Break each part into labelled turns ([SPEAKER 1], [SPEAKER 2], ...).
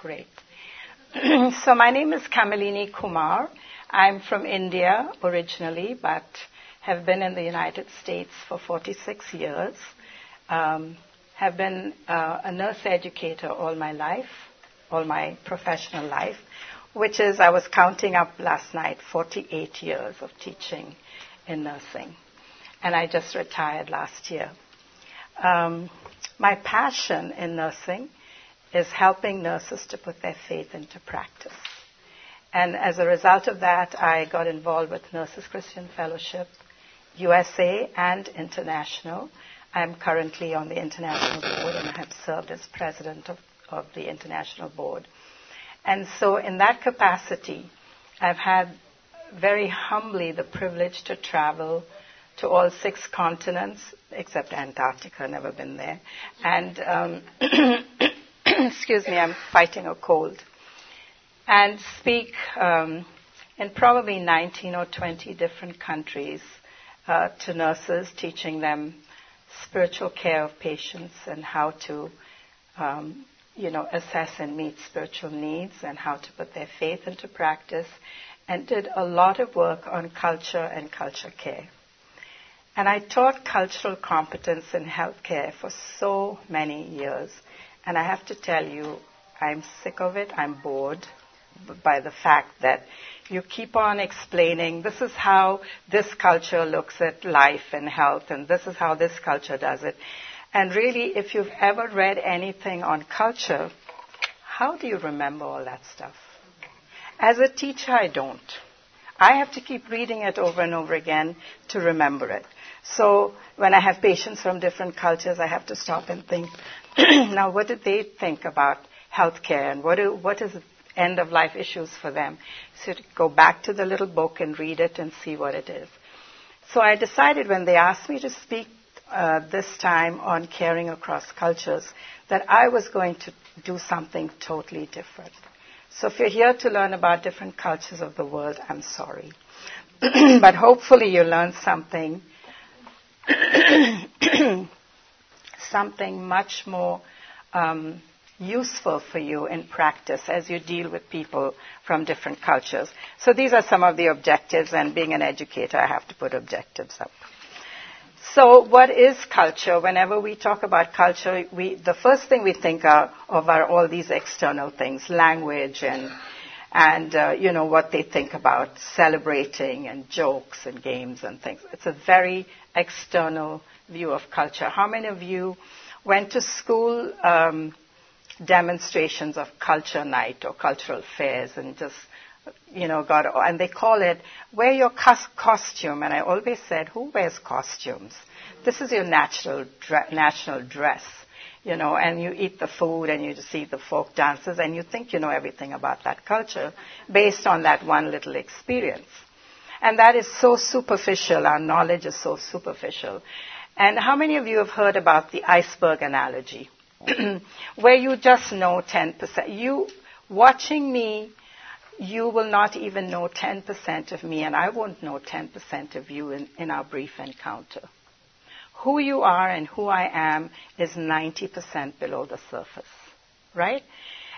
[SPEAKER 1] Great. so my name is Kamalini Kumar. I'm from India originally, but have been in the United States for 46 years. Um, have been uh, a nurse educator all my life, all my professional life, which is, I was counting up last night, 48 years of teaching in nursing. And I just retired last year. Um, my passion in nursing is helping nurses to put their faith into practice. And as a result of that, I got involved with Nurses Christian Fellowship, USA and international. I'm currently on the international board and I have served as president of, of the international board. And so, in that capacity, I've had very humbly the privilege to travel to all six continents, except Antarctica, never been there. And, um, excuse me, I'm fighting a cold. And speak um, in probably 19 or 20 different countries uh, to nurses, teaching them spiritual care of patients and how to, um, you know, assess and meet spiritual needs and how to put their faith into practice, and did a lot of work on culture and culture care. And I taught cultural competence in healthcare for so many years. And I have to tell you, I'm sick of it. I'm bored by the fact that you keep on explaining this is how this culture looks at life and health, and this is how this culture does it. And really, if you've ever read anything on culture, how do you remember all that stuff? As a teacher, I don't. I have to keep reading it over and over again to remember it. So when I have patients from different cultures, I have to stop and think, now what did they think about healthcare and what, do, what is end of life issues for them. So go back to the little book and read it and see what it is. So I decided when they asked me to speak uh, this time on caring across cultures that I was going to do something totally different. So if you're here to learn about different cultures of the world, I'm sorry. but hopefully you learn something something much more um, useful for you in practice as you deal with people from different cultures. So these are some of the objectives, and being an educator, I have to put objectives up. So, what is culture? Whenever we talk about culture, we, the first thing we think of are all these external things, language and and uh, you know what they think about celebrating and jokes and games and things. It's a very external view of culture. How many of you went to school um, demonstrations of culture night or cultural fairs and just you know got and they call it wear your costume. And i always said who wears costumes? This is your natural dre- national dress you know and you eat the food and you see the folk dances and you think you know everything about that culture based on that one little experience. And that is so superficial. Our knowledge is so superficial and how many of you have heard about the iceberg analogy where you just know 10%. You, watching me, you will not even know 10% of me, and I won't know 10% of you in, in our brief encounter. Who you are and who I am is 90% below the surface, right?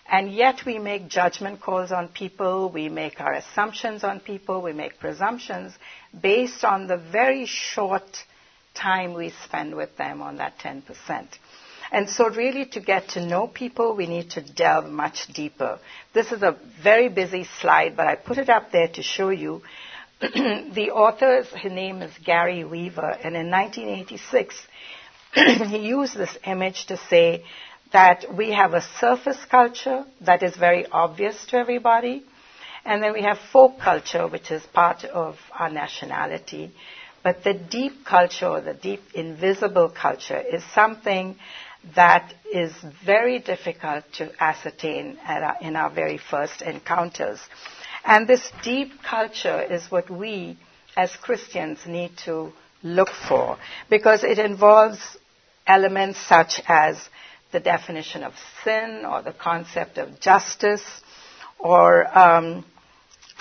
[SPEAKER 1] And yet we make judgment calls on people, we make our assumptions on people, we make presumptions based on the very short time we spend with them on that 10%. And so, really, to get to know people, we need to delve much deeper. This is a very busy slide, but I put it up there to show you. the author's name is Gary Weaver, and in 1986, he used this image to say that we have a surface culture that is very obvious to everybody, and then we have folk culture, which is part of our nationality. But the deep culture, the deep invisible culture, is something that is very difficult to ascertain our, in our very first encounters. And this deep culture is what we as Christians need to look for because it involves elements such as the definition of sin or the concept of justice or um,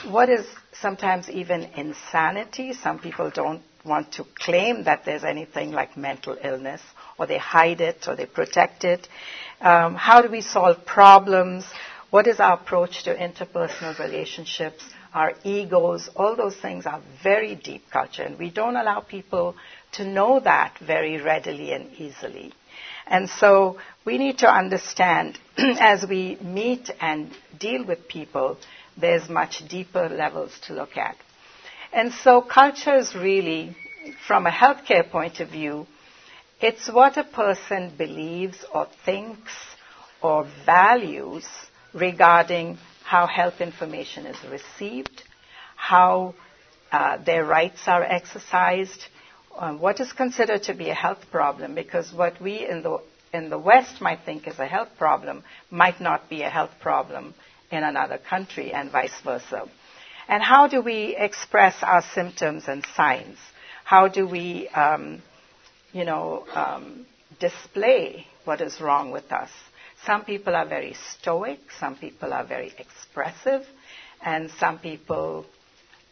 [SPEAKER 1] what is sometimes even insanity. Some people don't want to claim that there's anything like mental illness or they hide it or they protect it? Um, how do we solve problems? What is our approach to interpersonal relationships? Our egos, all those things are very deep culture, and we don't allow people to know that very readily and easily. And so we need to understand as we meet and deal with people, there's much deeper levels to look at. And so culture is really, from a healthcare point of view, it's what a person believes or thinks or values regarding how health information is received, how uh, their rights are exercised, um, what is considered to be a health problem, because what we in the in the West might think is a health problem might not be a health problem in another country, and vice versa. And how do we express our symptoms and signs? How do we, um, you know, um, display what is wrong with us? Some people are very stoic, some people are very expressive, and some people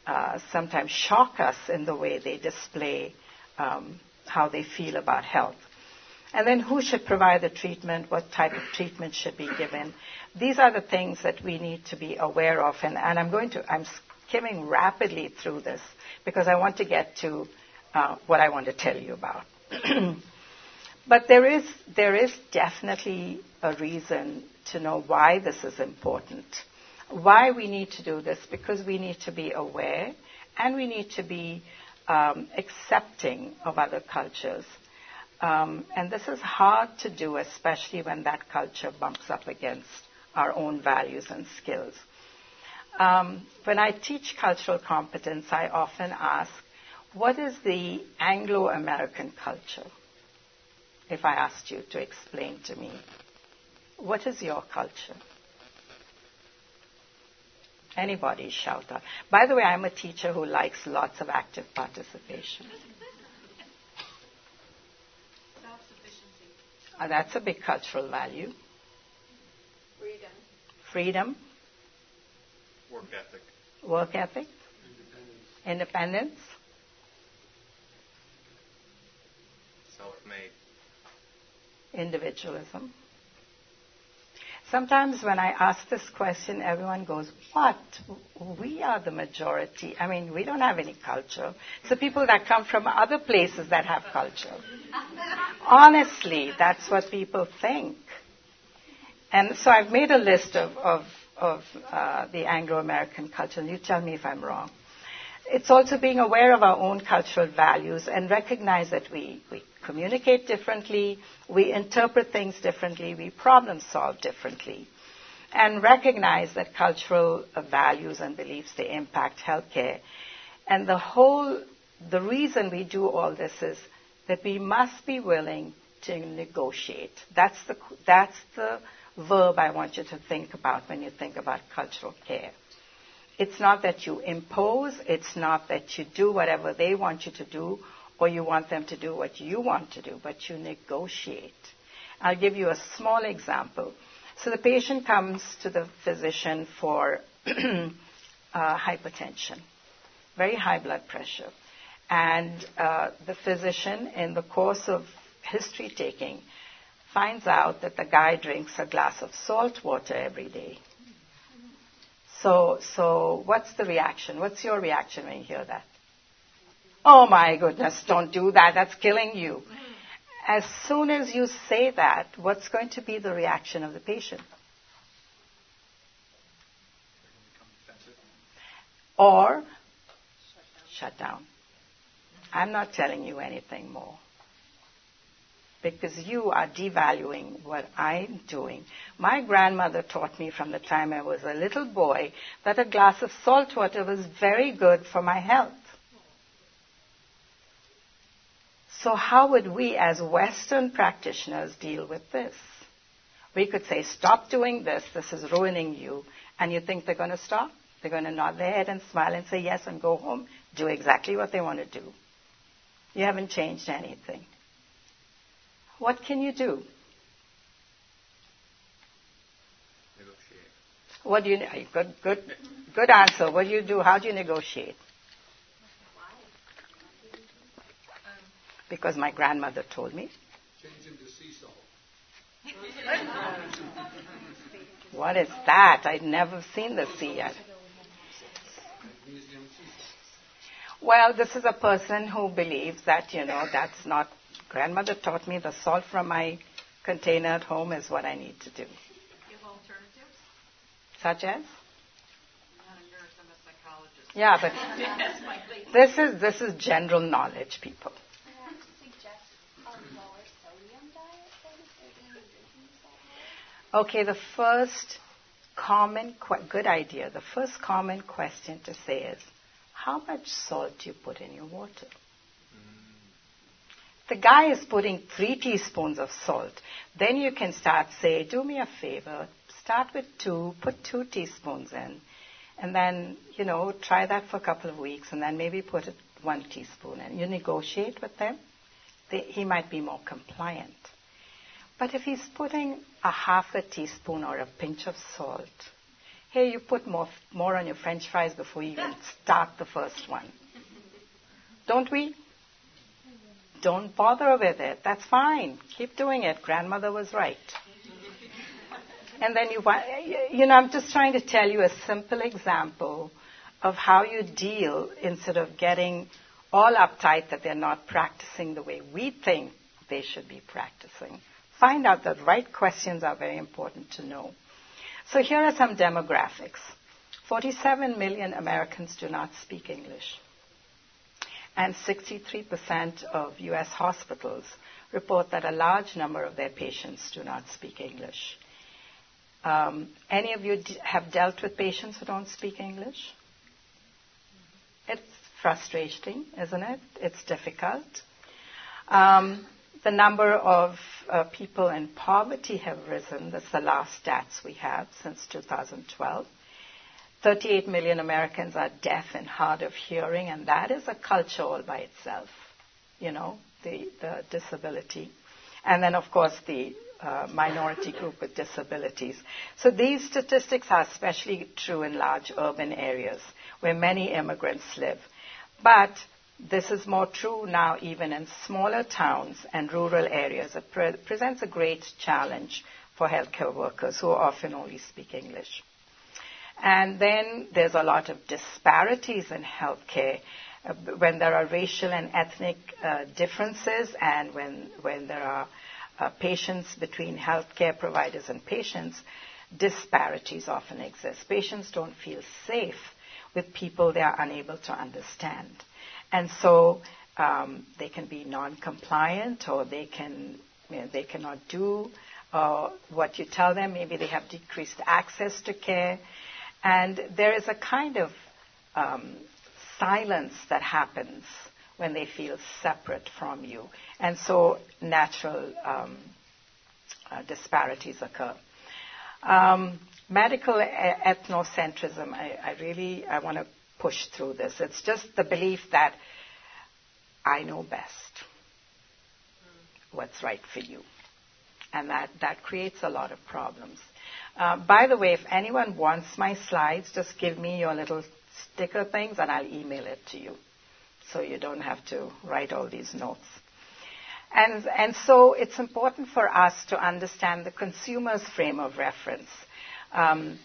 [SPEAKER 1] uh, sometimes shock us in the way they display um, how they feel about health. And then who should provide the treatment? What type of treatment should be given? These are the things that we need to be aware of. And, and I'm going to, I'm skimming rapidly through this because I want to get to uh, what I want to tell you about. but there is, there is definitely a reason to know why this is important. Why we need to do this? Because we need to be aware and we need to be um, accepting of other cultures. Um, and this is hard to do, especially when that culture bumps up against our own values and skills. Um, when I teach cultural competence, I often ask, what is the Anglo American culture? If I asked you to explain to me, what is your culture? Anybody shout out. By the way, I'm a teacher who likes lots of active participation. Self-sufficiency. Uh, that's a big cultural value.
[SPEAKER 2] Freedom.
[SPEAKER 1] Freedom.
[SPEAKER 3] Work ethic.
[SPEAKER 1] Work ethic.
[SPEAKER 3] Independence.
[SPEAKER 1] Independence.
[SPEAKER 3] Self-made.
[SPEAKER 1] Individualism. Sometimes when I ask this question, everyone goes, What? We are the majority. I mean, we don't have any culture. The people that come from other places that have culture. Honestly, that's what people think. And so I've made a list of, of, of uh, the Anglo American culture, and you tell me if I'm wrong. It's also being aware of our own cultural values and recognize that we, we communicate differently, we interpret things differently, we problem solve differently, and recognize that cultural values and beliefs they impact healthcare. And the whole, the reason we do all this is that we must be willing to negotiate. That's the, that's the verb I want you to think about when you think about cultural care. It's not that you impose, it's not that you do whatever they want you to do or you want them to do what you want to do, but you negotiate. I'll give you a small example. So the patient comes to the physician for uh, hypertension, very high blood pressure. And uh, the physician, in the course of history taking, finds out that the guy drinks a glass of salt water every day. So, so what's the reaction? What's your reaction when you hear that? Oh my goodness, don't do that. That's killing you. As soon as you say that, what's going to be the reaction of the patient? Or shut down. I'm not telling you anything more. Because you are devaluing what I'm doing. My grandmother taught me from the time I was a little boy that a glass of salt water was very good for my health. So, how would we as Western practitioners deal with this? We could say, stop doing this, this is ruining you. And you think they're going to stop? They're going to nod their head and smile and say yes and go home, do exactly what they want to do. You haven't changed anything. What can you do?
[SPEAKER 3] Negotiate.
[SPEAKER 1] What do you good good good answer. What do you do? How do you negotiate? Because my grandmother told me.
[SPEAKER 4] Change into sea salt.
[SPEAKER 1] What is that? I'd never seen the sea yet.
[SPEAKER 3] Magnesium sea salt.
[SPEAKER 1] Well, this is a person who believes that, you know, that's not. Grandmother taught me the salt from my container at home is what I need to do.
[SPEAKER 2] Give alternatives?
[SPEAKER 1] Such as?
[SPEAKER 2] I'm not a nurse, I'm a psychologist.
[SPEAKER 1] Yeah, but
[SPEAKER 2] That's my place.
[SPEAKER 1] this is this is general knowledge, people.
[SPEAKER 4] I have to suggest a lower sodium diet then if they're eating drinking salt more.
[SPEAKER 1] Okay, the first common, que- good idea. The first common question to say is, how much salt do you put in your water? The guy is putting three teaspoons of salt. Then you can start say, do me a favor, start with two, put two teaspoons in, and then you know try that for a couple of weeks, and then maybe put it one teaspoon in. You negotiate with them. They, he might be more compliant. But if he's putting a half a teaspoon or a pinch of salt, hey, you put more, more on your french fries before you even start the first one. Don't we? Don't bother with it. That's fine. Keep doing it. Grandmother was right. And then you, you know, I'm just trying to tell you a simple example of how you deal instead of getting all uptight that they're not practicing the way we think they should be practicing. Find out the right questions are very important to know. So here are some demographics. 47 million Americans do not speak English. And 63% of US hospitals report that a large number of their patients do not speak English. Um, any of you d- have dealt with patients who don't speak English? It's frustrating, isn't it? It's difficult. Um, the number of uh, people in poverty have risen. That's the last stats we have since 2012. 38 million Americans are deaf and hard of hearing, and that is a culture all by itself, you know, the, the disability. And then, of course, the uh, minority group with disabilities. So these statistics are especially true in large urban areas where many immigrants live. But this is more true now even in smaller towns and rural areas. It pre- presents a great challenge for healthcare workers who often only speak English. And then there's a lot of disparities in healthcare uh, when there are racial and ethnic uh, differences and when, when there are uh, patients between healthcare providers and patients, disparities often exist. Patients don't feel safe with people they are unable to understand. And so um, they can be non-compliant or they can you know, they cannot do uh, what you tell them. Maybe they have decreased access to care. And there is a kind of um, silence that happens when they feel separate from you. And so natural um, uh, disparities occur. Um, medical ethnocentrism, I, I really I want to push through this. It's just the belief that I know best what's right for you. And that, that creates a lot of problems. Uh, by the way, if anyone wants my slides, just give me your little sticker things and I'll email it to you. So you don't have to write all these notes. And, and so it's important for us to understand the consumer's frame of reference. Um,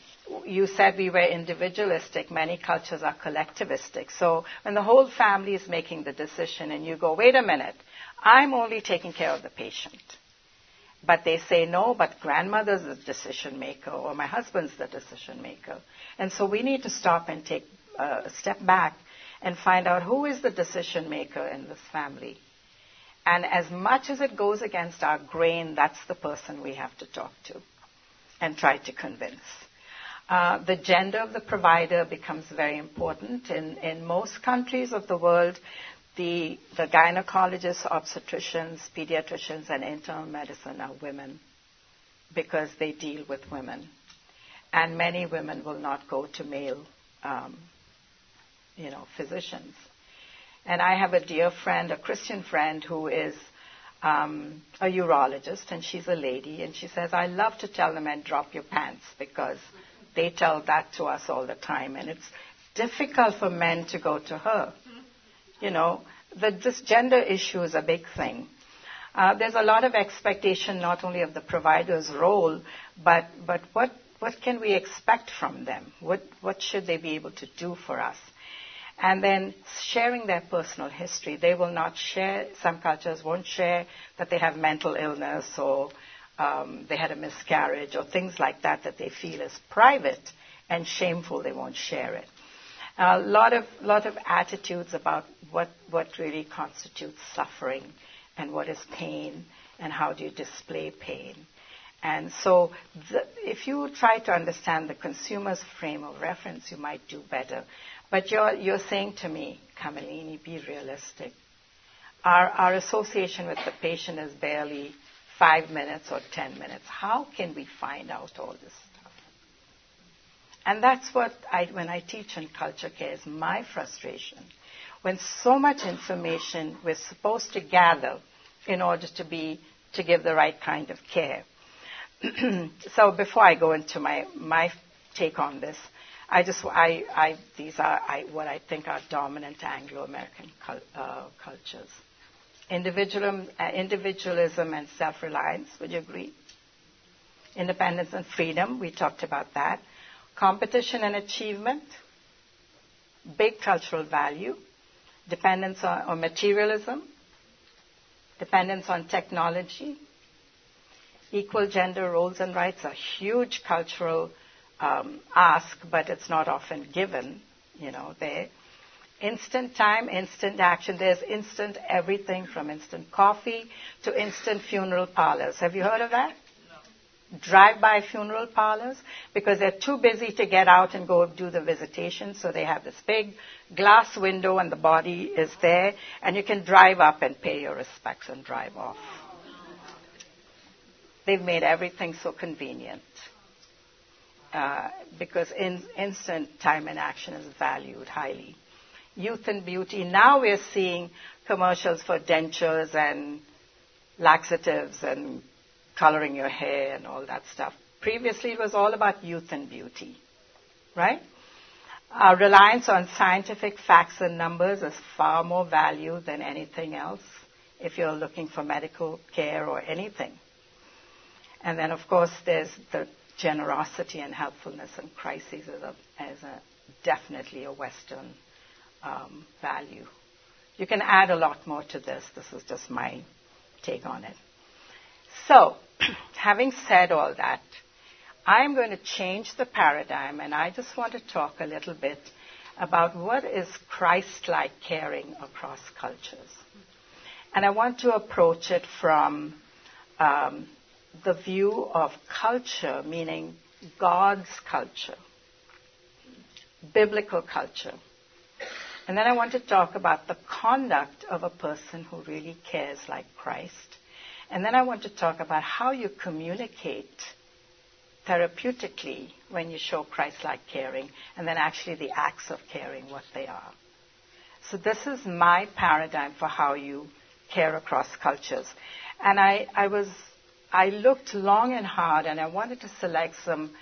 [SPEAKER 1] you said we were individualistic. Many cultures are collectivistic. So when the whole family is making the decision and you go, wait a minute, I'm only taking care of the patient. But they say, no, but grandmother's the decision maker or my husband's the decision maker. And so we need to stop and take a step back and find out who is the decision maker in this family. And as much as it goes against our grain, that's the person we have to talk to and try to convince. Uh, the gender of the provider becomes very important. In, in most countries of the world, the, the gynecologists, obstetricians, pediatricians, and internal medicine are women because they deal with women. And many women will not go to male, um, you know, physicians. And I have a dear friend, a Christian friend, who is um, a urologist, and she's a lady, and she says, I love to tell the men, drop your pants, because they tell that to us all the time, and it's difficult for men to go to her. You know, the, this gender issue is a big thing. Uh, there's a lot of expectation not only of the provider's role, but, but what, what can we expect from them? What, what should they be able to do for us? And then sharing their personal history. They will not share, some cultures won't share that they have mental illness or um, they had a miscarriage or things like that that they feel is private and shameful. They won't share it. A lot of, lot of attitudes about what, what really constitutes suffering and what is pain and how do you display pain. And so, the, if you try to understand the consumer's frame of reference, you might do better. But you're, you're saying to me, Kamalini, be realistic. Our, our association with the patient is barely five minutes or ten minutes. How can we find out all this? And that's what I, when I teach in culture care, is my frustration. When so much information we're supposed to gather in order to be to give the right kind of care. so before I go into my my take on this, I just I, I these are I, what I think are dominant Anglo-American cul, uh, cultures. Individualism, uh, individualism and self-reliance. Would you agree? Independence and freedom. We talked about that. Competition and achievement. Big cultural value. Dependence on, on materialism dependence on technology, equal gender roles and rights, a huge cultural um, ask, but it's not often given, you know, there. Instant time, instant action. There's instant everything from instant coffee to instant funeral parlors. Have you heard of that? Drive-by funeral parlors because they're too busy to get out and go do the visitation. So they have this big glass window and the body is there and you can drive up and pay your respects and drive off. They've made everything so convenient uh, because in, instant time and action is valued highly. Youth and beauty. Now we're seeing commercials for dentures and laxatives and coloring your hair and all that stuff. Previously, it was all about youth and beauty, right? Our reliance on scientific facts and numbers is far more value than anything else if you're looking for medical care or anything. And then, of course, there's the generosity and helpfulness in crises as a, as a definitely a Western um, value. You can add a lot more to this. This is just my take on it. So, having said all that, I'm going to change the paradigm and I just want to talk a little bit about what is Christ like caring across cultures. And I want to approach it from um, the view of culture, meaning God's culture, biblical culture. And then I want to talk about the conduct of a person who really cares like Christ. And then I want to talk about how you communicate therapeutically when you show Christ like caring, and then actually the acts of caring, what they are. So, this is my paradigm for how you care across cultures. And I, I was, I looked long and hard, and I wanted to select some.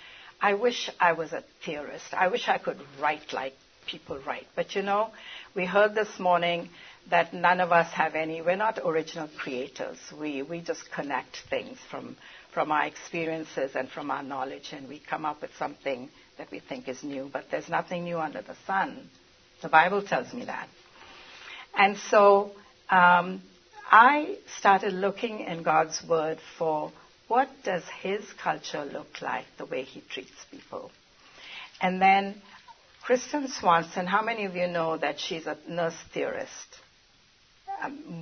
[SPEAKER 1] I wish I was a theorist. I wish I could write like people write. But you know, we heard this morning that none of us have any, we're not original creators. We, we just connect things from, from our experiences and from our knowledge, and we come up with something that we think is new. But there's nothing new under the sun. The Bible tells me that. And so um, I started looking in God's Word for what does His culture look like, the way He treats people. And then Kristen Swanson, how many of you know that she's a nurse theorist?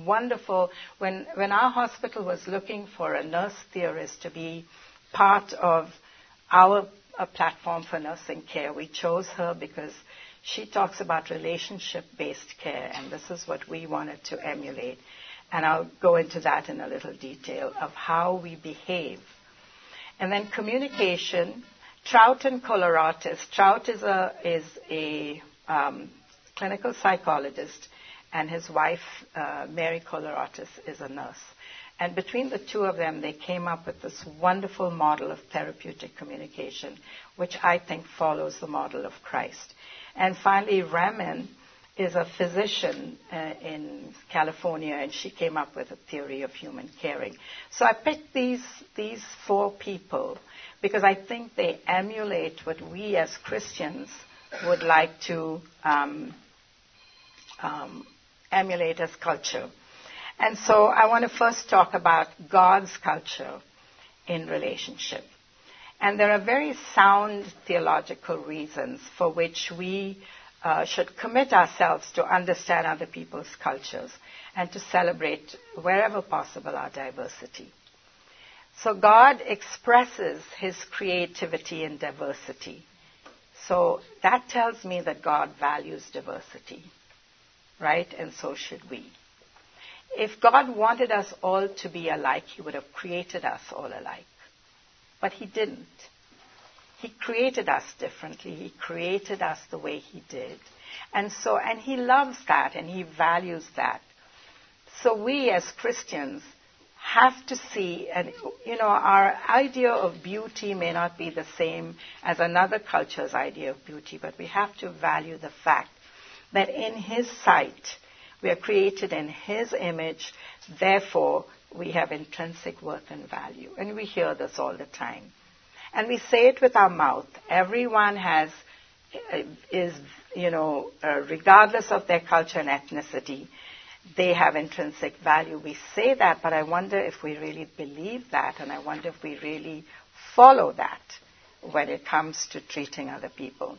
[SPEAKER 1] Wonderful. When, when our hospital was looking for a nurse theorist to be part of our platform for nursing care, we chose her because she talks about relationship based care, and this is what we wanted to emulate. And I'll go into that in a little detail of how we behave. And then communication. Troughton Coloratis. Trout is a, is a um, clinical psychologist and his wife, uh, Mary Coloratis, is a nurse. And between the two of them, they came up with this wonderful model of therapeutic communication, which I think follows the model of Christ. And finally, Ramin is a physician uh, in California, and she came up with a theory of human caring. So I picked these, these four people because I think they emulate what we as Christians would like to um, um, emulate as culture. And so I want to first talk about God's culture in relationship. And there are very sound theological reasons for which we uh, should commit ourselves to understand other people's cultures and to celebrate wherever possible our diversity. So God expresses his creativity in diversity. So that tells me that God values diversity, right? And so should we. If God wanted us all to be alike, he would have created us all alike. But he didn't. He created us differently. He created us the way he did. And so, and he loves that and he values that. So we as Christians have to see, and you know, our idea of beauty may not be the same as another culture's idea of beauty, but we have to value the fact that in His sight, we are created in His image, therefore, we have intrinsic worth and value. And we hear this all the time. And we say it with our mouth. Everyone has, uh, is, you know, uh, regardless of their culture and ethnicity, they have intrinsic value. We say that, but I wonder if we really believe that, and I wonder if we really follow that when it comes to treating other people.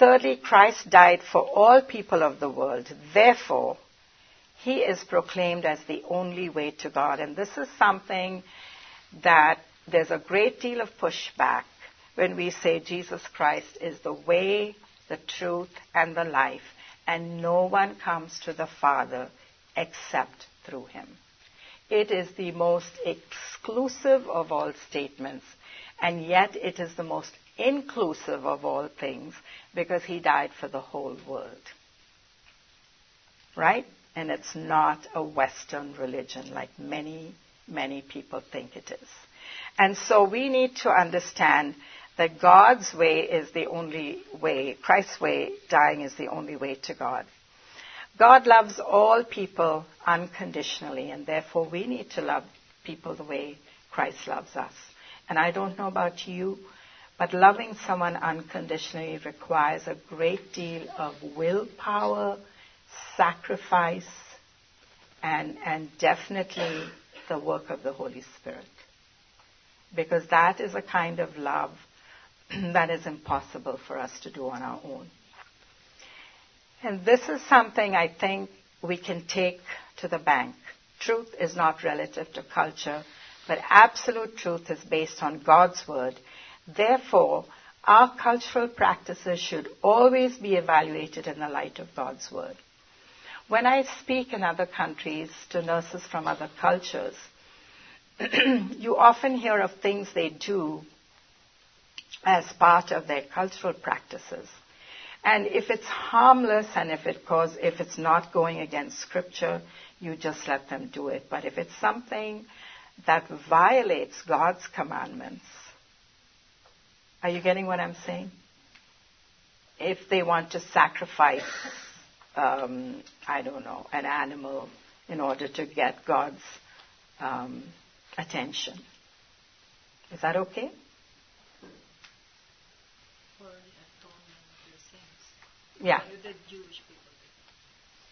[SPEAKER 1] Thirdly, Christ died for all people of the world. Therefore, he is proclaimed as the only way to God. And this is something that there's a great deal of pushback when we say Jesus Christ is the way, the truth, and the life and no one comes to the Father except through him. It is the most exclusive of all statements, and yet it is the most inclusive of all things because he died for the whole world. Right? And it's not a Western religion like many, many people think it is. And so we need to understand that God's way is the only way, Christ's way, dying is the only way to God. God loves all people unconditionally, and therefore we need to love people the way Christ loves us. And I don't know about you, but loving someone unconditionally requires a great deal of willpower, sacrifice, and, and definitely the work of the Holy Spirit. Because that is a kind of love that is impossible for us to do on our own. And this is something I think we can take to the bank. Truth is not relative to culture, but absolute truth is based on God's word. Therefore, our cultural practices should always be evaluated in the light of God's word. When I speak in other countries to nurses from other cultures, you often hear of things they do as part of their cultural practices. And if it's harmless and if it cause, if it's not going against scripture, you just let them do it. But if it's something that violates God's commandments, are you getting what I'm saying? If they want to sacrifice, um, I don't know, an animal in order to get God's um, attention, is that okay? Yeah.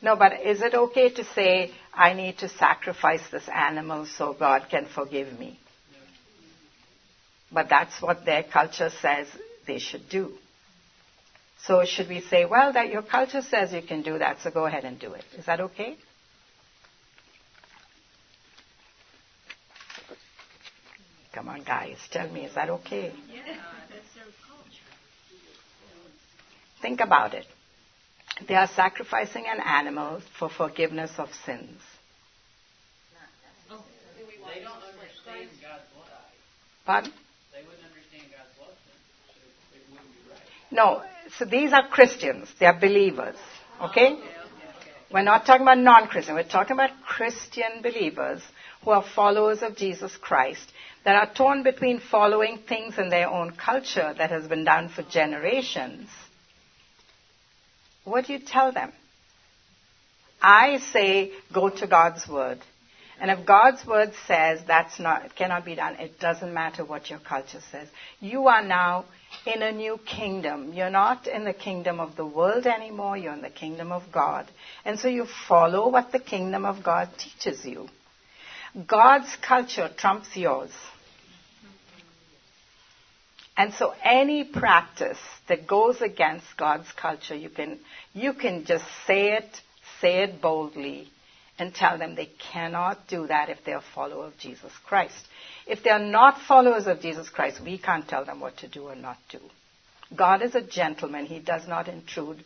[SPEAKER 1] No, but is it okay to say, I need to sacrifice this animal so God can forgive me? But that's what their culture says they should do. So should we say, well, that your culture says you can do that, so go ahead and do it. Is that okay? Come on, guys, tell me, is that okay?
[SPEAKER 2] Yeah, that's their culture.
[SPEAKER 1] Think about it. They are sacrificing an animal for forgiveness of sins.
[SPEAKER 3] They don't understand God's love.
[SPEAKER 1] Pardon?
[SPEAKER 3] They wouldn't understand God's love, then, so it wouldn't be right.
[SPEAKER 1] No, so these are Christians. They are believers. Okay? We're not talking about non Christian. We're talking about Christian believers who are followers of Jesus Christ that are torn between following things in their own culture that has been done for generations what do you tell them? I say, go to God's Word. And if God's word says that's not, it cannot be done, it doesn't matter what your culture says. You are now in a new kingdom. You're not in the kingdom of the world anymore, you're in the kingdom of God. And so you follow what the kingdom of God teaches you. God's culture trumps yours. And so any practice that goes against God's culture, you can, you can just say it, say it boldly, and tell them they cannot do that if they're a follower of Jesus Christ. If they're not followers of Jesus Christ, we can't tell them what to do or not do. God is a gentleman. He does not intrude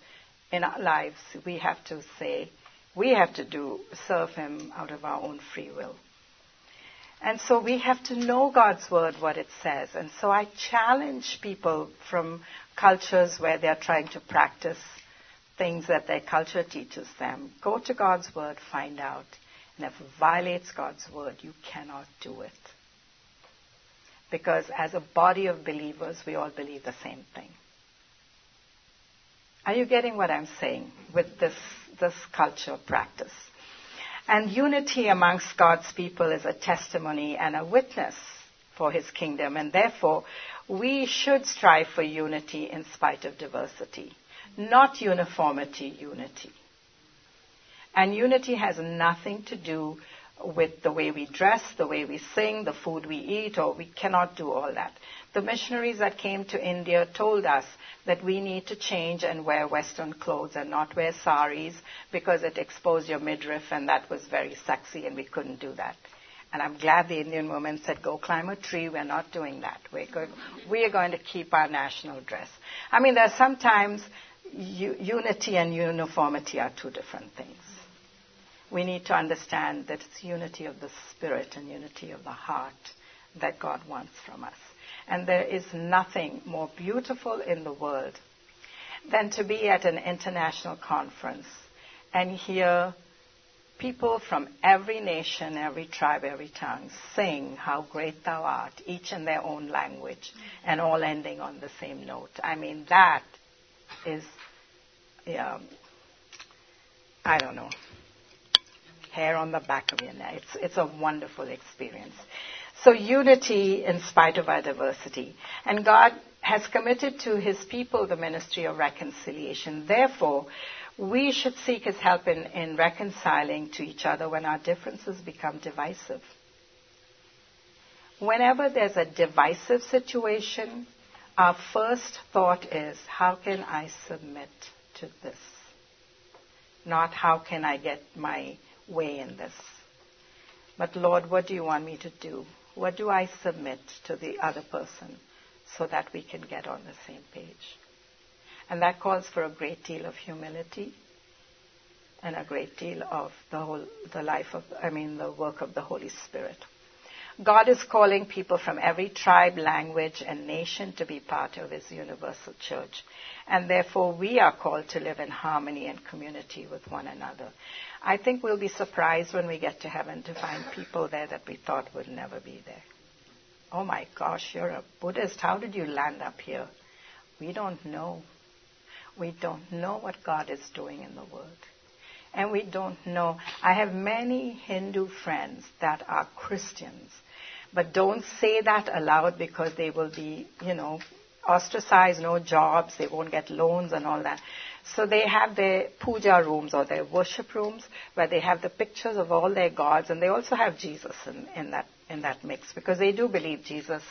[SPEAKER 1] in our lives. We have to say, we have to do, serve Him out of our own free will. And so we have to know God's word, what it says. And so I challenge people from cultures where they're trying to practice things that their culture teaches them. Go to God's word, find out. And if it violates God's word, you cannot do it. Because as a body of believers, we all believe the same thing. Are you getting what I'm saying with this, this culture practice? And unity amongst God's people is a testimony and a witness for his kingdom. And therefore, we should strive for unity in spite of diversity, not uniformity, unity. And unity has nothing to do with the way we dress, the way we sing, the food we eat, or we cannot do all that. The missionaries that came to India told us that we need to change and wear Western clothes and not wear saris because it exposed your midriff and that was very sexy and we couldn't do that. And I'm glad the Indian woman said, go climb a tree. We're not doing that. We're going, we are going to keep our national dress. I mean, there are sometimes u- unity and uniformity are two different things. We need to understand that it's unity of the spirit and unity of the heart that God wants from us. And there is nothing more beautiful in the world than to be at an international conference and hear people from every nation, every tribe, every tongue sing how great thou art, each in their own language, and all ending on the same note. I mean, that is, yeah, I don't know, hair on the back of your neck. It's, it's a wonderful experience. So unity in spite of our diversity. And God has committed to his people the ministry of reconciliation. Therefore, we should seek his help in, in reconciling to each other when our differences become divisive. Whenever there's a divisive situation, our first thought is, how can I submit to this? Not how can I get my way in this? But Lord, what do you want me to do? What do I submit to the other person so that we can get on the same page? And that calls for a great deal of humility and a great deal of the whole, the life of, I mean, the work of the Holy Spirit. God is calling people from every tribe, language, and nation to be part of His universal church. And therefore, we are called to live in harmony and community with one another. I think we'll be surprised when we get to heaven to find people there that we thought would never be there. Oh my gosh, you're a Buddhist. How did you land up here? We don't know. We don't know what God is doing in the world. And we don't know. I have many Hindu friends that are Christians, but don't say that aloud because they will be, you know, ostracized, no jobs, they won't get loans and all that. So they have their puja rooms or their worship rooms where they have the pictures of all their gods and they also have Jesus in, in, that, in that mix because they do believe Jesus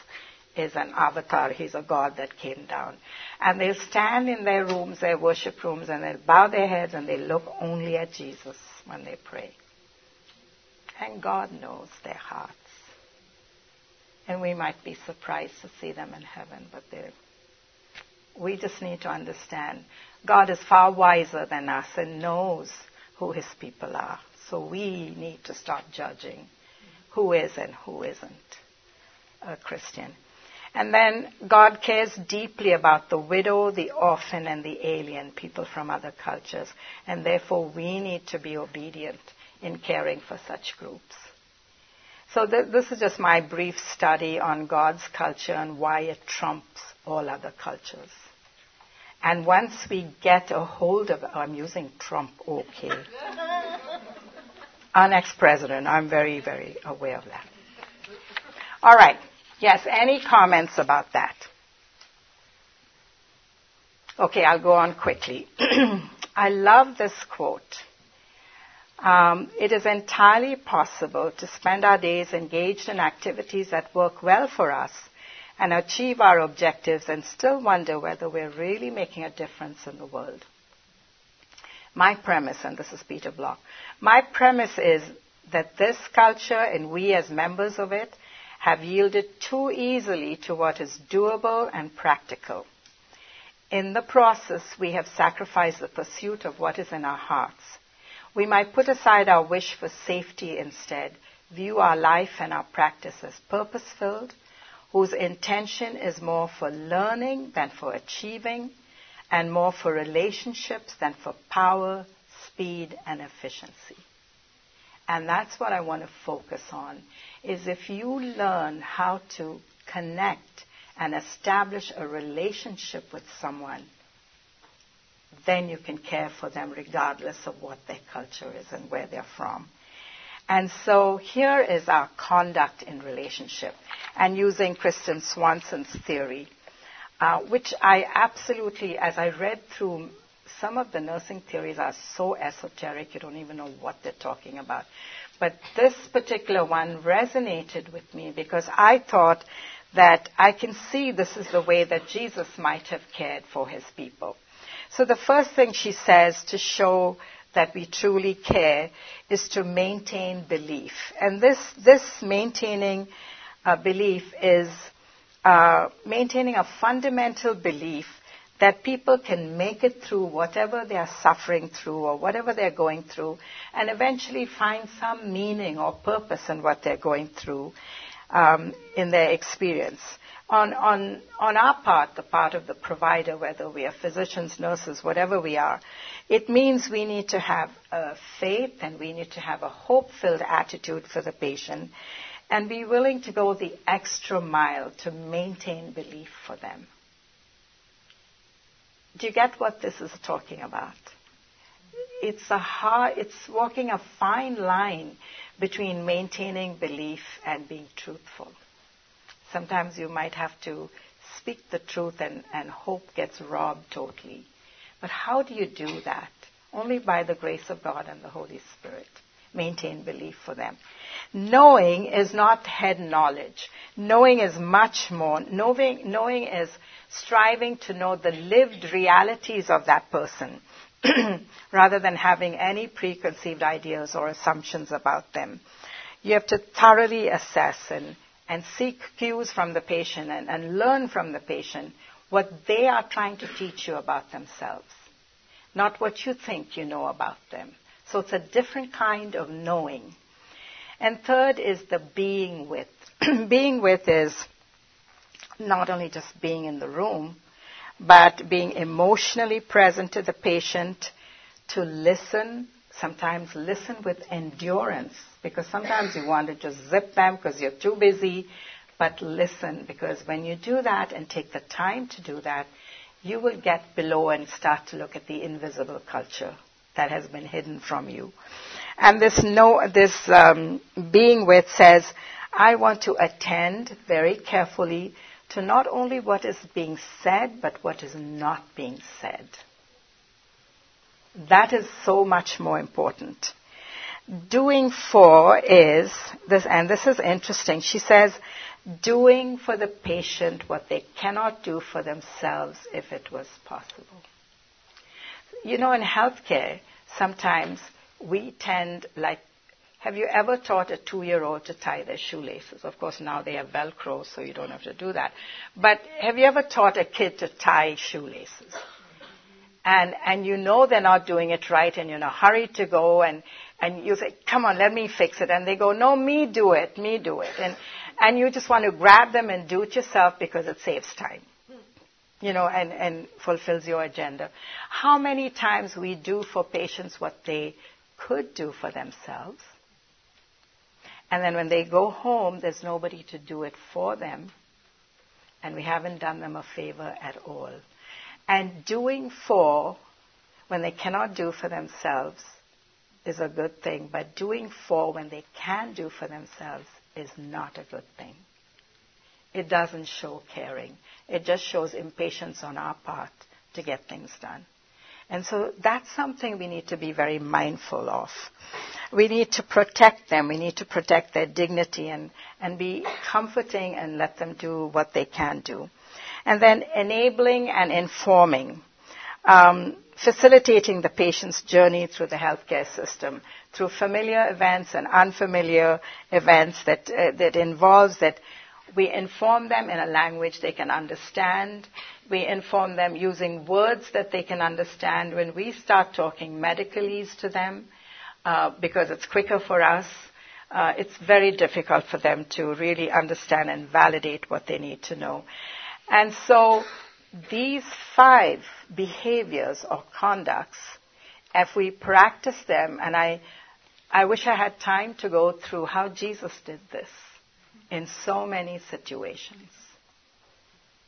[SPEAKER 1] is an avatar. He's a God that came down. And they'll stand in their rooms, their worship rooms, and they'll bow their heads and they look only at Jesus when they pray. And God knows their hearts. And we might be surprised to see them in heaven, but we just need to understand God is far wiser than us and knows who his people are. So we need to start judging who is and who isn't a Christian. And then God cares deeply about the widow, the orphan, and the alien, people from other cultures. And therefore, we need to be obedient in caring for such groups. So, th- this is just my brief study on God's culture and why it trumps all other cultures. And once we get a hold of, oh, I'm using Trump, okay. Our next president. I'm very, very aware of that. All right. Yes, any comments about that? Okay, I'll go on quickly. I love this quote. Um, it is entirely possible to spend our days engaged in activities that work well for us and achieve our objectives and still wonder whether we're really making a difference in the world. My premise, and this is Peter Block, my premise is that this culture and we as members of it have yielded too easily to what is doable and practical. In the process, we have sacrificed the pursuit of what is in our hearts. We might put aside our wish for safety instead, view our life and our practice as purpose filled, whose intention is more for learning than for achieving, and more for relationships than for power, speed, and efficiency. And that's what I want to focus on, is if you learn how to connect and establish a relationship with someone, then you can care for them regardless of what their culture is and where they're from. And so here is our conduct in relationship. And using Kristen Swanson's theory, uh, which I absolutely, as I read through, some of the nursing theories are so esoteric, you don't even know what they're talking about. But this particular one resonated with me because I thought that I can see this is the way that Jesus might have cared for his people. So the first thing she says to show that we truly care is to maintain belief. And this, this maintaining uh, belief is uh, maintaining a fundamental belief that people can make it through whatever they are suffering through or whatever they're going through and eventually find some meaning or purpose in what they're going through um, in their experience. On, on, on our part, the part of the provider, whether we are physicians, nurses, whatever we are, it means we need to have a faith and we need to have a hope filled attitude for the patient and be willing to go the extra mile to maintain belief for them. Do you get what this is talking about? It's a hard, it's walking a fine line between maintaining belief and being truthful. Sometimes you might have to speak the truth and, and hope gets robbed totally. But how do you do that? Only by the grace of God and the Holy Spirit. Maintain belief for them. Knowing is not head knowledge. Knowing is much more. Knowing, knowing is striving to know the lived realities of that person rather than having any preconceived ideas or assumptions about them. You have to thoroughly assess and, and seek cues from the patient and, and learn from the patient what they are trying to teach you about themselves, not what you think you know about them. So it's a different kind of knowing. And third is the being with. being with is not only just being in the room, but being emotionally present to the patient, to listen, sometimes listen with endurance, because sometimes you want to just zip them because you're too busy, but listen, because when you do that and take the time to do that, you will get below and start to look at the invisible culture that has been hidden from you. And this no, this um, being with says, I want to attend very carefully to not only what is being said, but what is not being said. That is so much more important. Doing for is this, and this is interesting. She says, doing for the patient what they cannot do for themselves if it was possible. You know, in healthcare, sometimes we tend, like have you ever taught a two year old to tie their shoelaces? Of course, now they have Velcro, so you don't have to do that. But have you ever taught a kid to tie shoelaces? And, and you know they're not doing it right, and you're in a hurry to go, and, and you say, Come on, let me fix it. And they go, No, me do it, me do it. And, and you just want to grab them and do it yourself because it saves time you know, and, and fulfills your agenda. How many times we do for patients what they could do for themselves, and then when they go home, there's nobody to do it for them. And we haven't done them a favor at all. And doing for when they cannot do for themselves is a good thing, but doing for when they can do for themselves is not a good thing. It doesn't show caring. It just shows impatience on our part to get things done. And so that's something we need to be very mindful of. We need to protect them. We need to protect their dignity and, and be comforting and let them do what they can do. And then enabling and informing. Um, facilitating the patient's journey through the healthcare system through familiar events and unfamiliar events that, uh, that involves that we inform them in a language they can understand. We inform them using words that they can understand. When we start talking medicalese to them, uh, because it's quicker for us, uh, it's very difficult for them to really understand and validate what they need to know. And so these five behaviors or conducts, if we practice them, and I, I wish I had time to go through how Jesus did this in so many situations.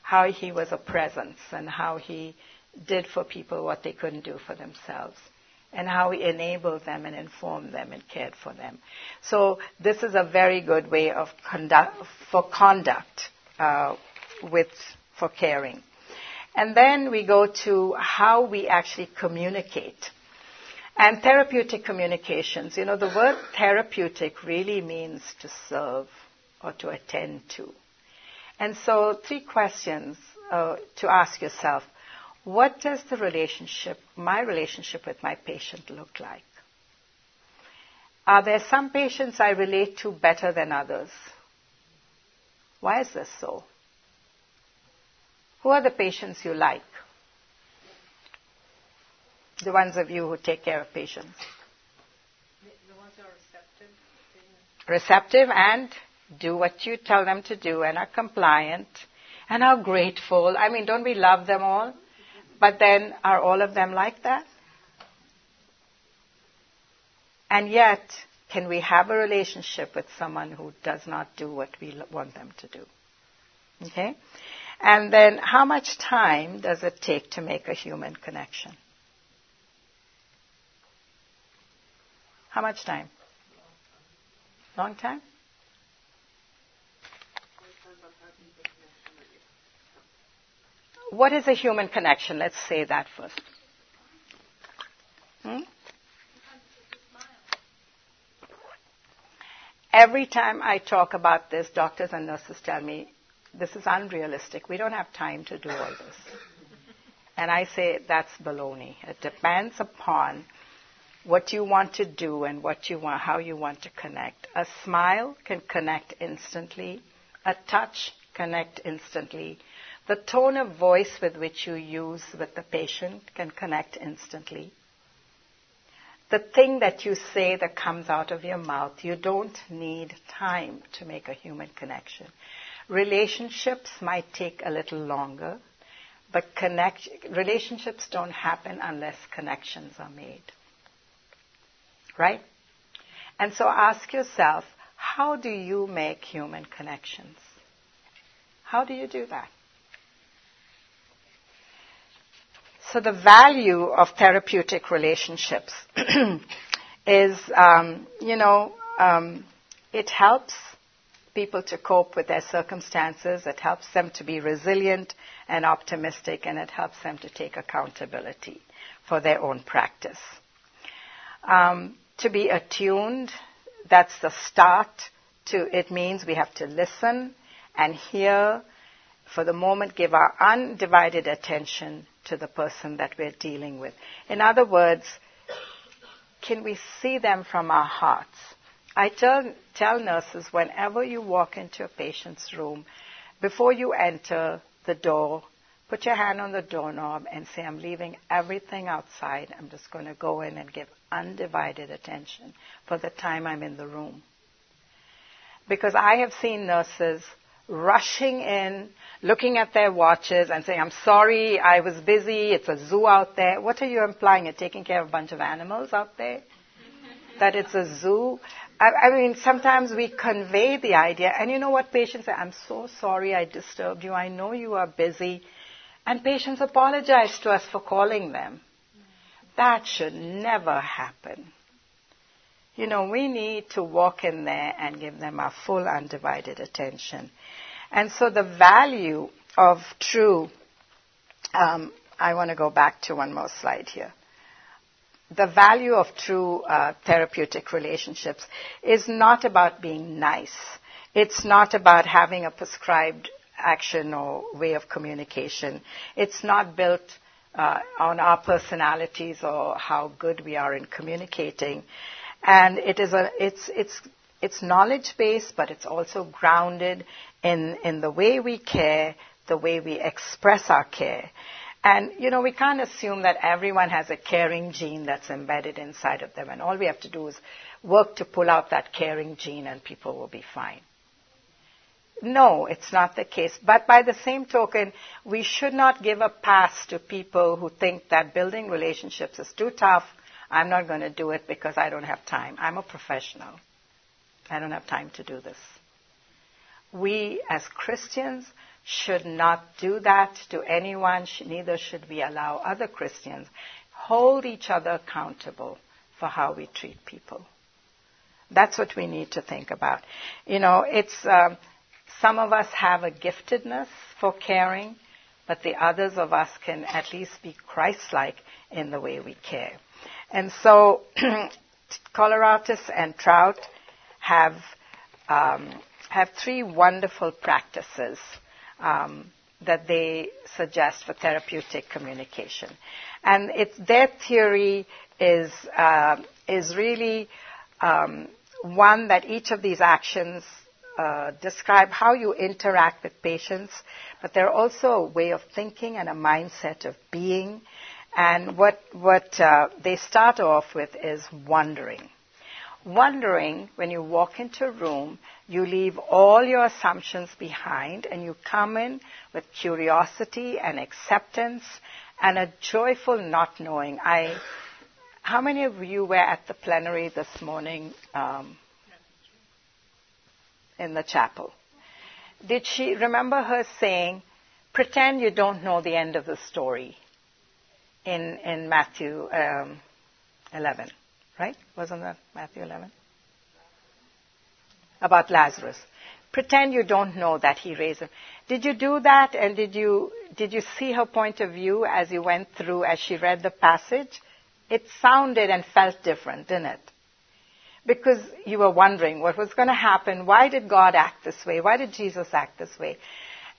[SPEAKER 1] How he was a presence and how he did for people what they couldn't do for themselves. And how he enabled them and informed them and cared for them. So this is a very good way of conduct, for conduct uh, with for caring. And then we go to how we actually communicate. And therapeutic communications. You know, the word therapeutic really means to serve or to attend to. And so, three questions uh, to ask yourself. What does the relationship, my relationship with my patient look like? Are there some patients I relate to better than others? Why is this so? Who are the patients you like? The ones of you who take care of patients.
[SPEAKER 2] The ones who are receptive.
[SPEAKER 1] Receptive and do what you tell them to do and are compliant and are grateful. I mean, don't we love them all? But then, are all of them like that? And yet, can we have a relationship with someone who does not do what we want them to do? Okay? And then, how much time does it take to make a human connection? How much time? Long time? What is a human connection? Let's say that first. Hmm? Every time I talk about this, doctors and nurses tell me, this is unrealistic. We don't have time to do all this. And I say, that's baloney. It depends upon what you want to do and what you want, how you want to connect. A smile can connect instantly. A touch connect instantly. The tone of voice with which you use with the patient can connect instantly. The thing that you say that comes out of your mouth, you don't need time to make a human connection. Relationships might take a little longer, but connect, relationships don't happen unless connections are made. Right? And so ask yourself, how do you make human connections? How do you do that? So the value of therapeutic relationships is, um, you know, um, it helps people to cope with their circumstances. It helps them to be resilient and optimistic, and it helps them to take accountability for their own practice. Um, to be attuned, that's the start to it means we have to listen and hear, for the moment, give our undivided attention to the person that we're dealing with. In other words, can we see them from our hearts? I tell, tell nurses whenever you walk into a patient's room, before you enter the door, put your hand on the doorknob and say, I'm leaving everything outside. I'm just going to go in and give undivided attention for the time I'm in the room. Because I have seen nurses rushing in, looking at their watches and saying, I'm sorry, I was busy, it's a zoo out there. What are you implying? You're taking care of a bunch of animals out there? that it's a zoo? I, I, mean, sometimes we convey the idea, and you know what patients say? I'm so sorry I disturbed you. I know you are busy. And patients apologize to us for calling them. That should never happen. You know, we need to walk in there and give them our full undivided attention. And so the value of true, um, I want to go back to one more slide here. The value of true uh, therapeutic relationships is not about being nice. It's not about having a prescribed action or way of communication. It's not built uh, on our personalities or how good we are in communicating. And it is a, it's, it's, it's knowledge based, but it's also grounded in, in the way we care, the way we express our care. And, you know, we can't assume that everyone has a caring gene that's embedded inside of them. And all we have to do is work to pull out that caring gene and people will be fine. No, it's not the case. But by the same token, we should not give a pass to people who think that building relationships is too tough. I'm not going to do it because I don't have time. I'm a professional. I don't have time to do this. We as Christians should not do that to anyone, neither should we allow other Christians. Hold each other accountable for how we treat people. That's what we need to think about. You know, it's. Um, some of us have a giftedness for caring, but the others of us can at least be Christ like in the way we care. And so, Koloroutis and Trout have, um, have three wonderful practices um, that they suggest for therapeutic communication. And it's, their theory is, uh, is really um, one that each of these actions uh, describe how you interact with patients, but they're also a way of thinking and a mindset of being. And what, what uh, they start off with is wondering. Wondering, when you walk into a room, you leave all your assumptions behind and you come in with curiosity and acceptance and a joyful not knowing. I, how many of you were at the plenary this morning? Um, in the chapel. Did she remember her saying, pretend you don't know the end of the story in, in Matthew um, 11, right? Wasn't that Matthew 11? About Lazarus. Pretend you don't know that he raised him. Did you do that and did you, did you see her point of view as you went through, as she read the passage? It sounded and felt different, didn't it? because you were wondering what was going to happen. Why did God act this way? Why did Jesus act this way?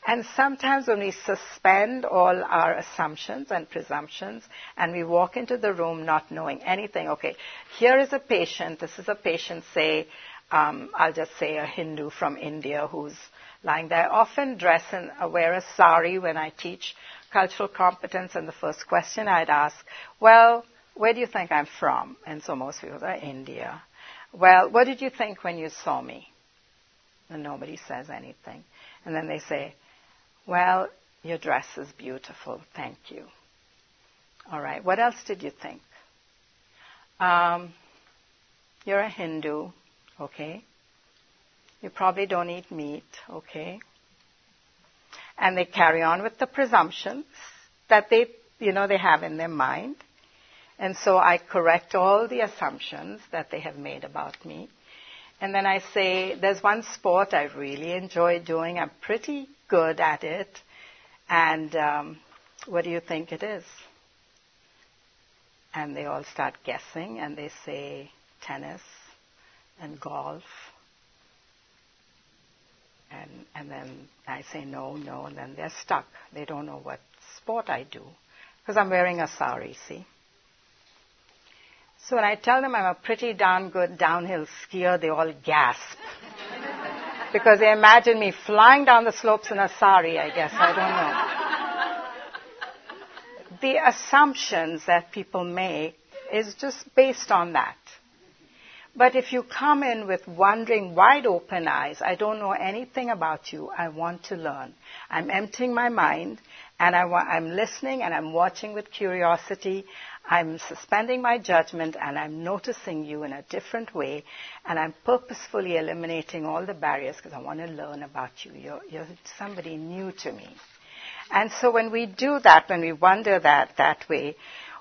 [SPEAKER 1] And sometimes when we suspend all our assumptions and presumptions and we walk into the room not knowing anything, okay, here is a patient, this is a patient, say, um, I'll just say a Hindu from India who's lying there. I often dress and wear a sari when I teach cultural competence, and the first question I'd ask, well, where do you think I'm from? And so most people are India. Well, what did you think when you saw me? And nobody says anything. And then they say, Well, your dress is beautiful. Thank you. All right. What else did you think? Um, you're a Hindu. Okay. You probably don't eat meat. Okay. And they carry on with the presumptions that they, you know, they have in their mind. And so I correct all the assumptions that they have made about me. And then I say, there's one sport I really enjoy doing. I'm pretty good at it. And um, what do you think it is? And they all start guessing and they say tennis and golf. And, and then I say no, no, and then they're stuck. They don't know what sport I do. Because I'm wearing a sari, see? So when I tell them I'm a pretty darn good downhill skier, they all gasp. because they imagine me flying down the slopes in a sari, I guess. I don't know. the assumptions that people make is just based on that. But if you come in with wondering, wide open eyes, I don't know anything about you, I want to learn. I'm emptying my mind and I am listening and I'm watching with curiosity. I'm suspending my judgment and I'm noticing you in a different way and I'm purposefully eliminating all the barriers because I want to learn about you. You're, you're somebody new to me. And so when we do that, when we wonder that that way,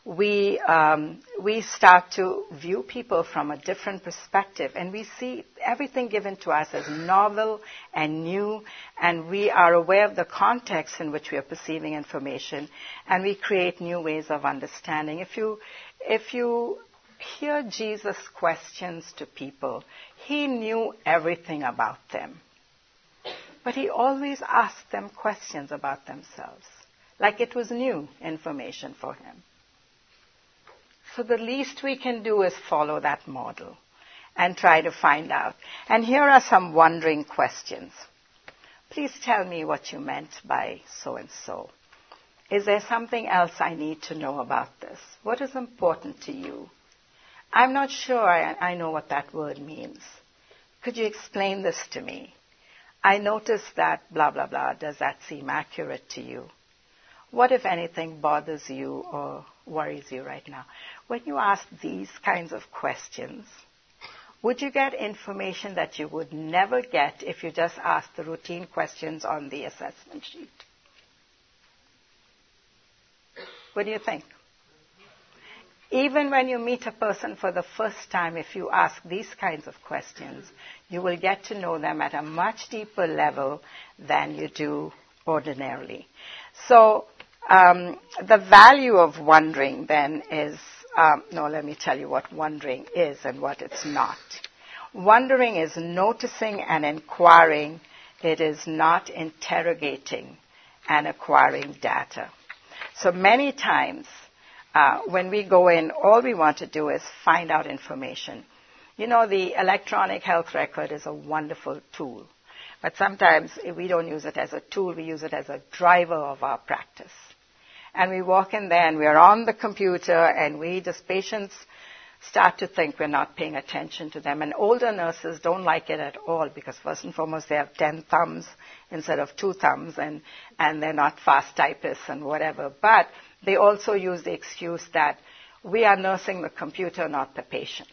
[SPEAKER 1] we, um, we start to view people from a different perspective and we see everything given to us as novel and new and we are aware of the context in which we are perceiving information and we create new ways of understanding. If you, if you hear Jesus' questions to people, he knew everything about them. But he always asked them questions about themselves, like it was new information for him. So the least we can do is follow that model and try to find out. And here are some wondering questions. Please tell me what you meant by so and so. Is there something else I need to know about this? What is important to you? I'm not sure I, I know what that word means. Could you explain this to me? I noticed that blah, blah, blah. Does that seem accurate to you? What, if anything, bothers you or worries you right now? When you ask these kinds of questions, would you get information that you would never get if you just asked the routine questions on the assessment sheet? What do you think? Even when you meet a person for the first time, if you ask these kinds of questions, you will get to know them at a much deeper level than you do ordinarily. So, um, the value of wondering then is um, no, let me tell you what wondering is and what it's not. Wondering is noticing and inquiring. It is not interrogating and acquiring data. So many times uh, when we go in, all we want to do is find out information. You know, the electronic health record is a wonderful tool, but sometimes we don't use it as a tool, we use it as a driver of our practice. And we walk in there and we're on the computer and we, just patients, start to think we're not paying attention to them. And older nurses don't like it at all because first and foremost they have 10 thumbs instead of two thumbs and, and they're not fast typists and whatever. But they also use the excuse that we are nursing the computer, not the patient.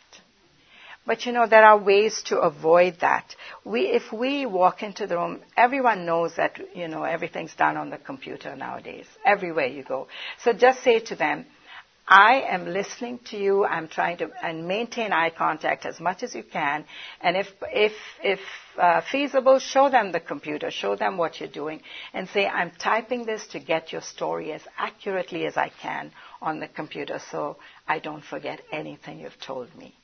[SPEAKER 1] But you know, there are ways to avoid that. We, if we walk into the room, everyone knows that, you know, everything's done on the computer nowadays, everywhere you go. So just say to them, I am listening to you. I'm trying to and maintain eye contact as much as you can. And if if if uh, feasible, show them the computer, show them what you're doing, and say, "I'm typing this to get your story as accurately as I can on the computer, so I don't forget anything you've told me."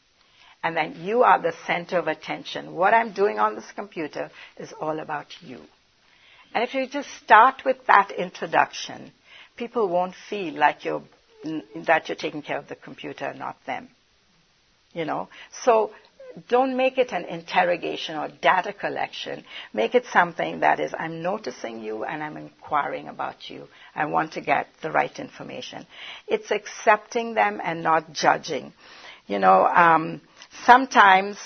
[SPEAKER 1] And then you are the center of attention. What I'm doing on this computer is all about you. And if you just start with that introduction, people won't feel like you're that you're taking care of the computer, not them. You know? So don't make it an interrogation or data collection. Make it something that is, I'm noticing you and I'm inquiring about you. I want to get the right information. It's accepting them and not judging. You know, um, sometimes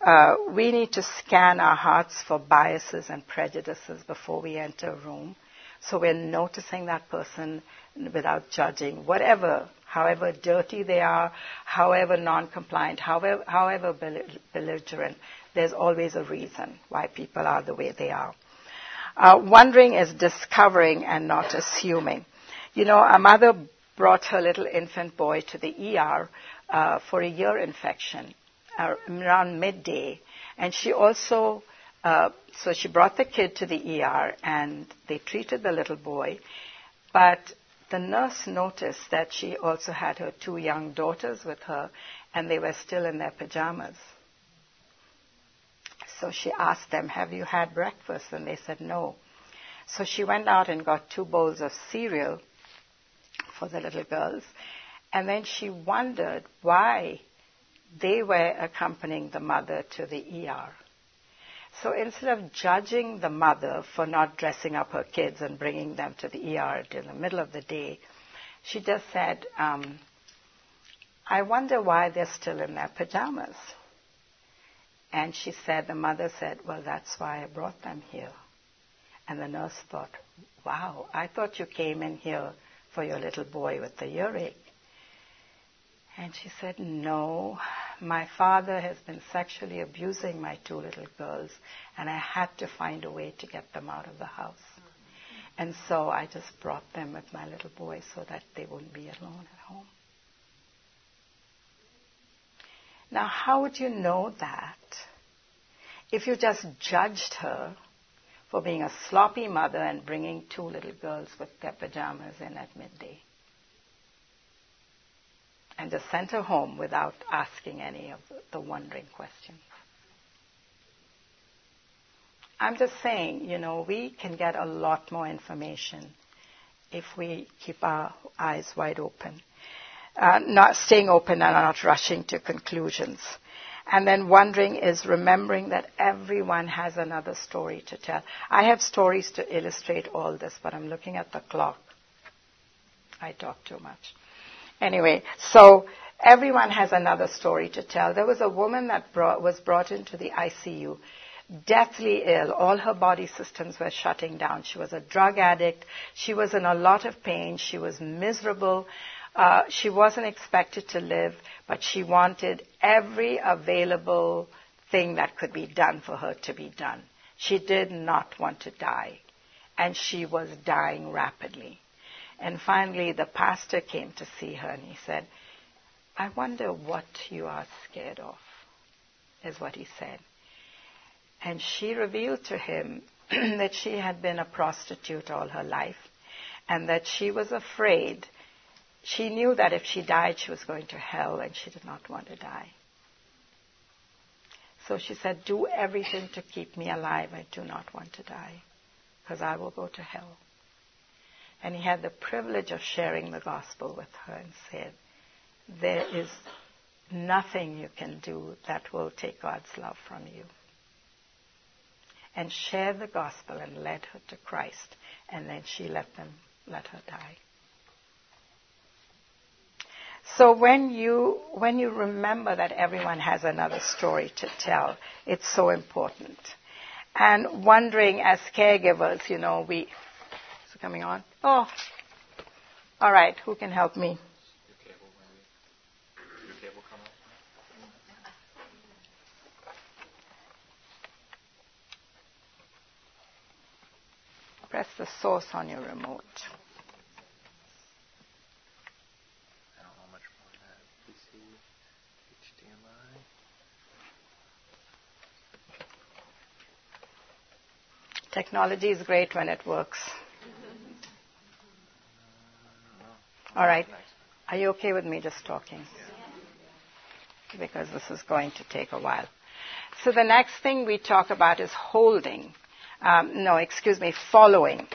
[SPEAKER 1] uh, we need to scan our hearts for biases and prejudices before we enter a room. So we're noticing that person without judging, whatever, however dirty they are, however non-compliant, however, however belligerent, there's always a reason why people are the way they are. Uh, wondering is discovering and not assuming. You know, a mother brought her little infant boy to the ER uh, for a ear infection around midday, and she also uh, so she brought the kid to the ER and they treated the little boy, but the nurse noticed that she also had her two young daughters with her and they were still in their pajamas. So she asked them, Have you had breakfast? And they said no. So she went out and got two bowls of cereal for the little girls. And then she wondered why they were accompanying the mother to the ER. So instead of judging the mother for not dressing up her kids and bringing them to the ER in the middle of the day, she just said, um, I wonder why they're still in their pajamas. And she said, the mother said, Well, that's why I brought them here. And the nurse thought, Wow, I thought you came in here for your little boy with the earache. And she said, No, my father has been sexually abusing my two little girls, and I had to find a way to get them out of the house. And so I just brought them with my little boy so that they wouldn't be alone at home. Now, how would you know that if you just judged her for being a sloppy mother and bringing two little girls with their pajamas in at midday? And just sent her home without asking any of the wondering questions. I'm just saying, you know, we can get a lot more information if we keep our eyes wide open. Uh, not staying open and not rushing to conclusions. And then wondering is remembering that everyone has another story to tell. I have stories to illustrate all this, but I'm looking at the clock. I talk too much. Anyway, so everyone has another story to tell. There was a woman that brought, was brought into the ICU deathly ill. All her body systems were shutting down. She was a drug addict. She was in a lot of pain. She was miserable. Uh, she wasn't expected to live, but she wanted every available thing that could be done for her to be done. She did not want to die, and she was dying rapidly. And finally, the pastor came to see her and he said, I wonder what you are scared of, is what he said. And she revealed to him that she had been a prostitute all her life and that she was afraid. She knew that if she died, she was going to hell and she did not want to die. So she said, Do everything to keep me alive. I do not want to die because I will go to hell. And he had the privilege of sharing the gospel with her and said, There is nothing you can do that will take God's love from you and share the gospel and led her to Christ. And then she let them let her die. So when you when you remember that everyone has another story to tell, it's so important. And wondering as caregivers, you know, we coming on? Oh. All right, who can help me? Press the source on your remote.
[SPEAKER 5] I don't know much more that. PC, HDMI.
[SPEAKER 1] Technology is great when it works. All right. Are you okay with me just talking? Because this is going to take a while. So the next thing we talk about is holding um, no, excuse me, following.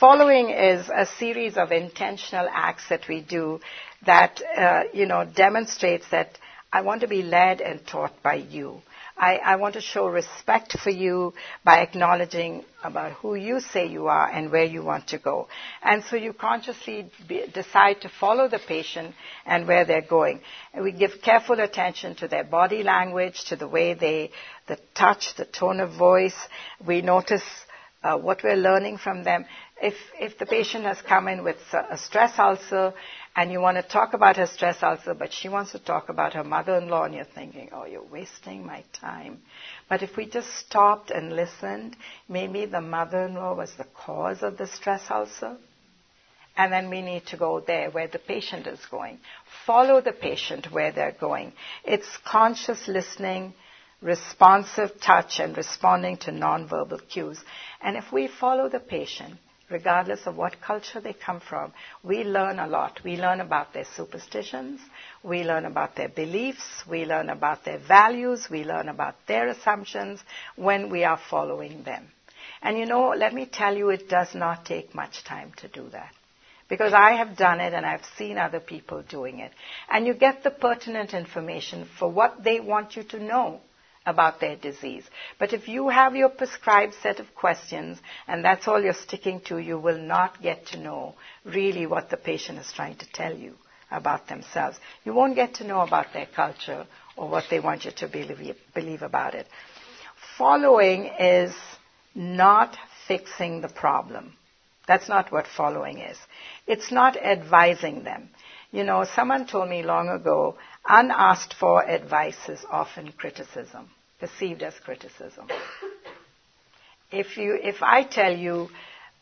[SPEAKER 1] Following is a series of intentional acts that we do that, uh, you know, demonstrates that I want to be led and taught by you. I, I, want to show respect for you by acknowledging about who you say you are and where you want to go. And so you consciously be, decide to follow the patient and where they're going. And we give careful attention to their body language, to the way they, the touch, the tone of voice. We notice uh, what we're learning from them. If, if the patient has come in with a stress ulcer and you want to talk about her stress ulcer, but she wants to talk about her mother-in-law, and you're thinking, oh, you're wasting my time. But if we just stopped and listened, maybe the mother-in-law was the cause of the stress ulcer. And then we need to go there where the patient is going. Follow the patient where they're going. It's conscious listening, responsive touch, and responding to nonverbal cues. And if we follow the patient, regardless of what culture they come from, we learn a lot. We learn about their superstitions, we learn about their beliefs, we learn about their values, we learn about their assumptions when we are following them. And you know, let me tell you, it does not take much time to do that. Because I have done it and I've seen other people doing it. And you get the pertinent information for what they want you to know about their disease. But if you have your prescribed set of questions and that's all you're sticking to, you will not get to know really what the patient is trying to tell you about themselves. You won't get to know about their culture or what they want you to believe, believe about it. Following is not fixing the problem. That's not what following is. It's not advising them. You know, someone told me long ago, unasked for advice is often criticism perceived as criticism. If you, if I tell you,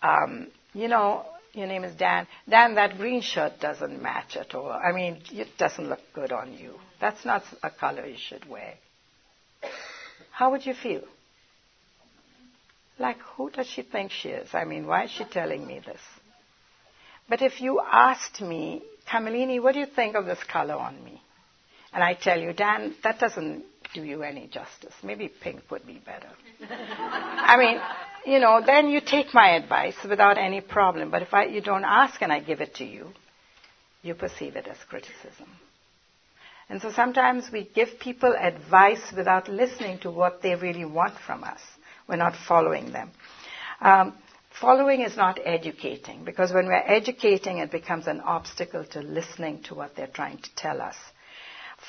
[SPEAKER 1] um, you know, your name is Dan. Dan, that green shirt doesn't match at all. I mean, it doesn't look good on you. That's not a color you should wear. How would you feel? Like, who does she think she is? I mean, why is she telling me this? But if you asked me, Kamalini, what do you think of this color on me? And I tell you, Dan, that doesn't do you any justice. Maybe pink would be better. I mean, you know, then you take my advice without any problem. But if I, you don't ask and I give it to you, you perceive it as criticism. And so sometimes we give people advice without listening to what they really want from us. We're not following them. Um, following is not educating because when we're educating, it becomes an obstacle to listening to what they're trying to tell us.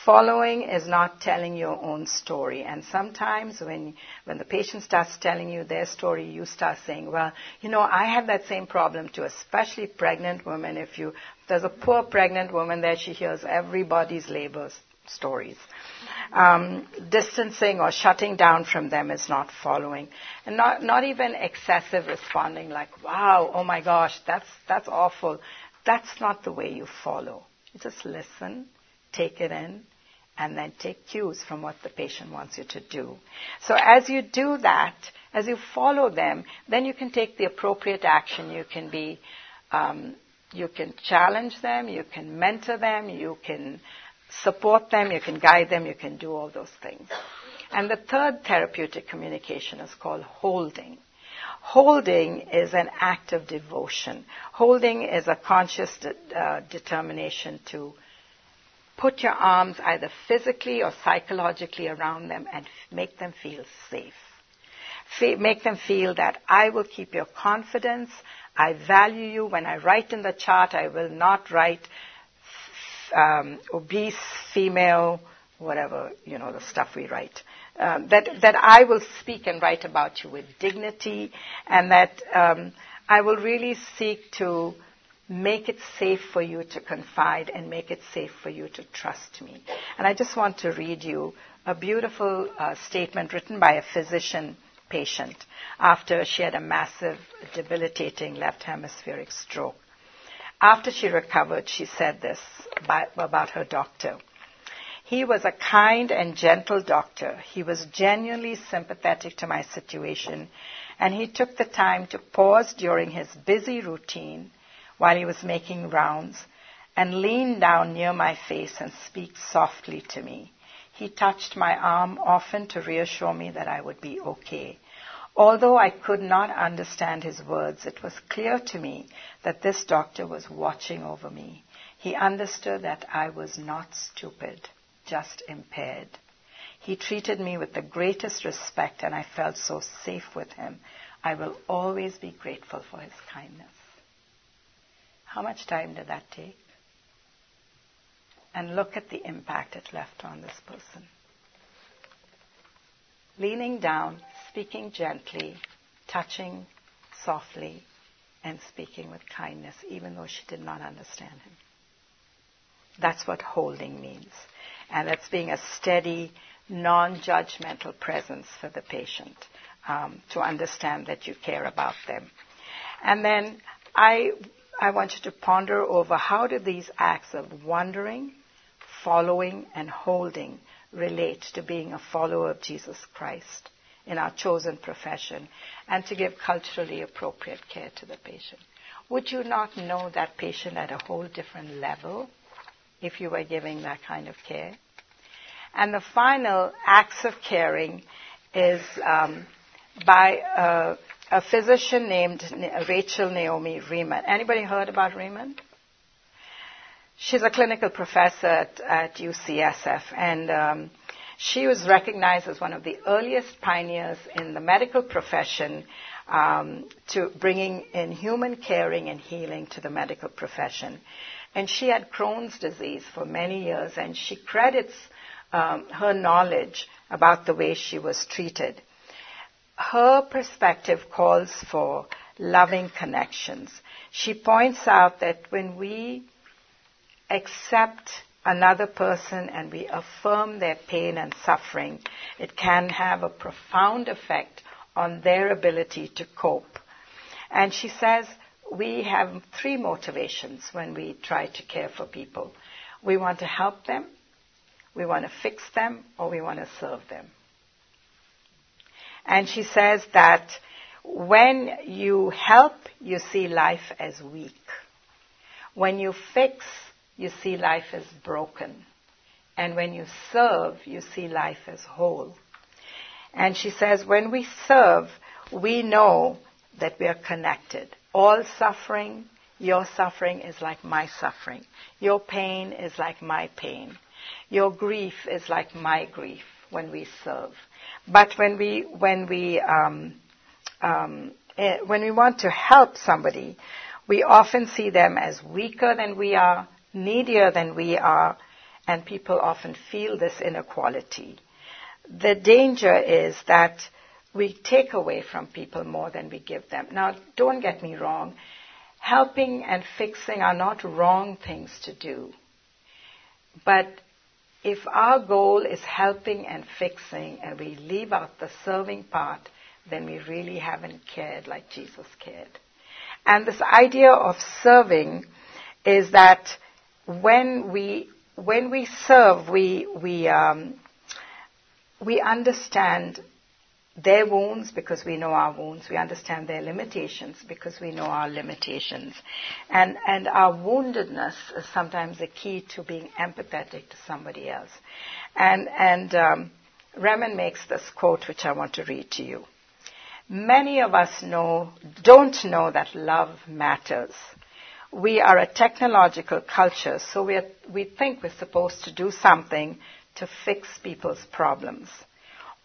[SPEAKER 1] Following is not telling your own story. And sometimes when, when the patient starts telling you their story, you start saying, well, you know, I have that same problem too, especially pregnant women. If you, if there's a poor pregnant woman there, she hears everybody's labor stories. Um, distancing or shutting down from them is not following. And not, not even excessive responding like, wow, oh my gosh, that's, that's awful. That's not the way you follow. You just listen take it in, and then take cues from what the patient wants you to do. So as you do that, as you follow them, then you can take the appropriate action. You can be, um, you can challenge them, you can mentor them, you can support them, you can guide them, you can do all those things. And the third therapeutic communication is called holding. Holding is an act of devotion. Holding is a conscious de- uh, determination to put your arms either physically or psychologically around them and make them feel safe. make them feel that I will keep your confidence. I value you. When I write in the chart, I will not write um, obese female, whatever, you know, the stuff we write. Um, that, that I will speak and write about you with dignity and that um, I will really seek to make it safe for you to confide and make it safe for you to trust me. And I just want to read you a beautiful uh, statement written by a physician patient after she had a massive, debilitating left hemispheric stroke. After she recovered, she said this by, about her doctor. He was a kind and gentle doctor. He was genuinely sympathetic to my situation, and he took the time to pause during his busy routine while he was making rounds and leaned down near my face and speak softly to me. He touched my arm often to reassure me that I would be okay. Although I could not understand his words, it was clear to me that this doctor was watching over me. He understood that I was not stupid, just impaired. He treated me with the greatest respect and I felt so safe with him. I will always be grateful for his kindness. How much time did that take? And look at the impact it left on this person. Leaning down, speaking gently, touching softly, and speaking with kindness, even though she did not understand him. That's what holding means. And that's being a steady, non judgmental presence for the patient um, to understand that you care about them. And then I I want you to ponder over how do these acts of wondering, following, and holding relate to being a follower of Jesus Christ in our chosen profession and to give culturally appropriate care to the patient. Would you not know that patient at a whole different level if you were giving that kind of care? And the final acts of caring is um, by uh, a physician named Rachel Naomi Remen. Anybody heard about Remen? She's a clinical professor at, at UCSF, and um, she was recognized as one of the earliest pioneers in the medical profession um, to bringing in human caring and healing to the medical profession. And she had Crohn's disease for many years, and she credits um, her knowledge about the way she was treated her perspective calls for loving connections. She points out that when we accept another person and we affirm their pain and suffering, it can have a profound effect on their ability to cope. And she says, we have three motivations when we try to care for people. We want to help them, we want to fix them, or we want to serve them. And she says that when you help, you see life as weak. When you fix, you see life as broken. And when you serve, you see life as whole. And she says, when we serve, we know that we are connected. All suffering, your suffering is like my suffering. Your pain is like my pain. Your grief is like my grief when we serve. But when we, when we, um, um, eh, when we want to help somebody, we often see them as weaker than we are, needier than we are, and people often feel this inequality. The danger is that we take away from people more than we give them. Now, don't get me wrong. Helping and fixing are not wrong things to do. But if our goal is helping and fixing and we leave out the serving part, then we really haven't cared like Jesus cared. And this idea of serving is that when we when we serve, we we um, we understand their wounds because we know our wounds. We understand their limitations because we know our limitations. And, and our woundedness is sometimes the key to being empathetic to somebody else. And, and um, Remen makes this quote which I want to read to you. Many of us know, don't know that love matters. We are a technological culture, so we, are, we think we're supposed to do something to fix people's problems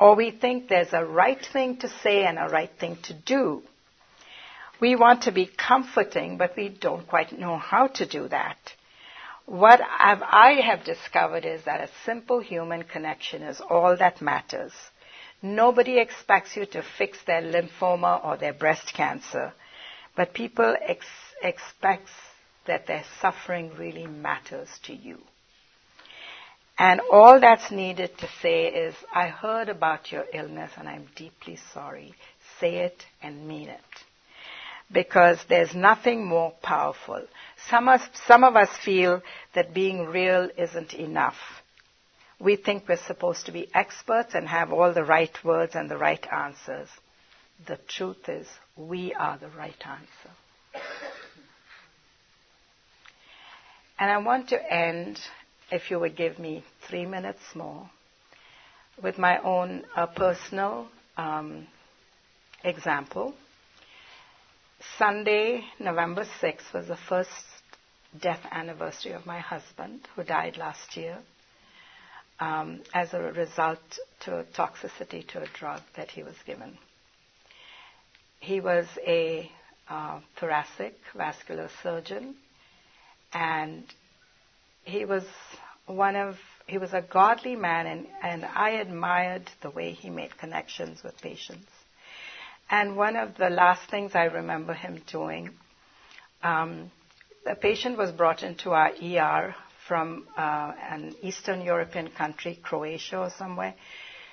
[SPEAKER 1] or we think there's a right thing to say and a right thing to do. We want to be comforting, but we don't quite know how to do that. What I've, I have discovered is that a simple human connection is all that matters. Nobody expects you to fix their lymphoma or their breast cancer, but people ex- expect that their suffering really matters to you. And all that's needed to say is, I heard about your illness and I'm deeply sorry. Say it and mean it. Because there's nothing more powerful. Some of, some of us feel that being real isn't enough. We think we're supposed to be experts and have all the right words and the right answers. The truth is, we are the right answer. And I want to end if you would give me three minutes more with my own uh, personal um, example. Sunday, November 6th, was the first death anniversary of my husband, who died last year um, as a result to toxicity to a drug that he was given. He was a uh, thoracic vascular surgeon, and he was one of he was a godly man and, and I admired the way he made connections with patients. And one of the last things I remember him doing, um, the patient was brought into our ER from uh, an Eastern European country, Croatia or somewhere.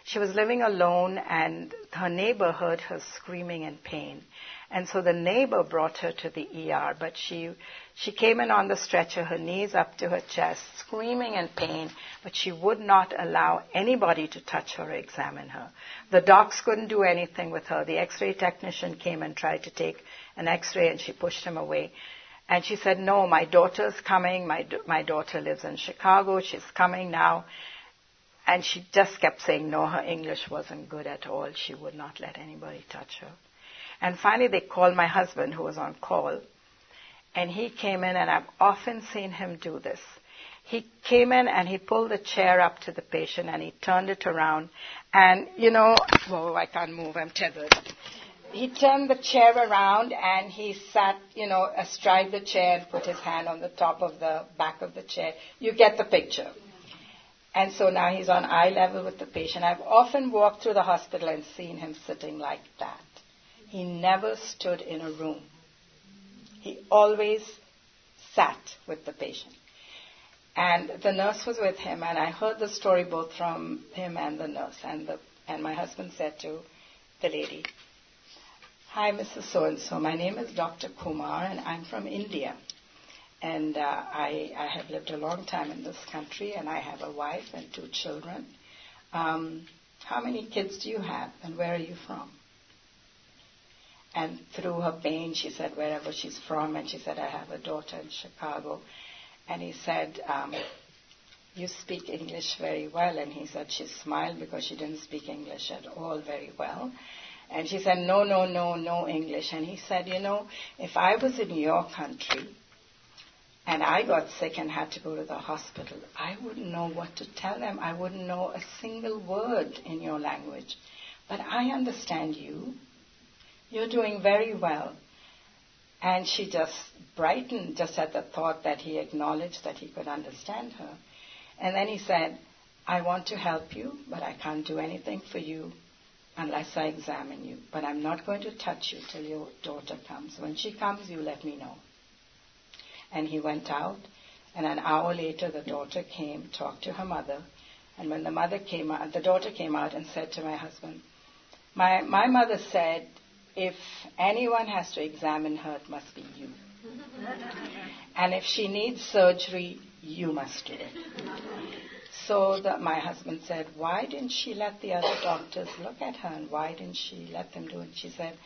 [SPEAKER 1] She was living alone and her neighbor heard her screaming in pain. And so the neighbor brought her to the ER, but she, she came in on the stretcher, her knees up to her chest, screaming in pain, but she would not allow anybody to touch her or examine her. The docs couldn't do anything with her. The x-ray technician came and tried to take an x-ray and she pushed him away. And she said, no, my daughter's coming. My, my daughter lives in Chicago. She's coming now. And she just kept saying no, her English wasn't good at all. She would not let anybody touch her. And finally, they called my husband, who was on call, and he came in, and I've often seen him do this. He came in and he pulled the chair up to the patient and he turned it around. And, you know, whoa, I can't move, I'm tethered. He turned the chair around and he sat, you know, astride the chair and put his hand on the top of the back of the chair. You get the picture. And so now he's on eye level with the patient. I've often walked through the hospital and seen him sitting like that. He never stood in a room. He always sat with the patient. And the nurse was with him, and I heard the story both from him and the nurse. And, the, and my husband said to the lady, Hi, Mrs. So and so. My name is Dr. Kumar, and I'm from India. And uh, I, I have lived a long time in this country, and I have a wife and two children. Um, how many kids do you have, and where are you from? And through her pain, she said wherever she's from, and she said, I have a daughter in Chicago. And he said, um, You speak English very well. And he said she smiled because she didn't speak English at all very well. And she said, No, no, no, no English. And he said, You know, if I was in your country and I got sick and had to go to the hospital, I wouldn't know what to tell them. I wouldn't know a single word in your language. But I understand you. You're doing very well. And she just brightened just at the thought that he acknowledged that he could understand her. And then he said, I want to help you, but I can't do anything for you unless I examine you. But I'm not going to touch you till your daughter comes. When she comes, you let me know. And he went out, and an hour later, the daughter came, talked to her mother, and when the mother came out, the daughter came out and said to my husband, my, my mother said if anyone has to examine her, it must be you. and if she needs surgery, you must do it. So the, my husband said, Why didn't she let the other doctors look at her and why didn't she let them do it? She said,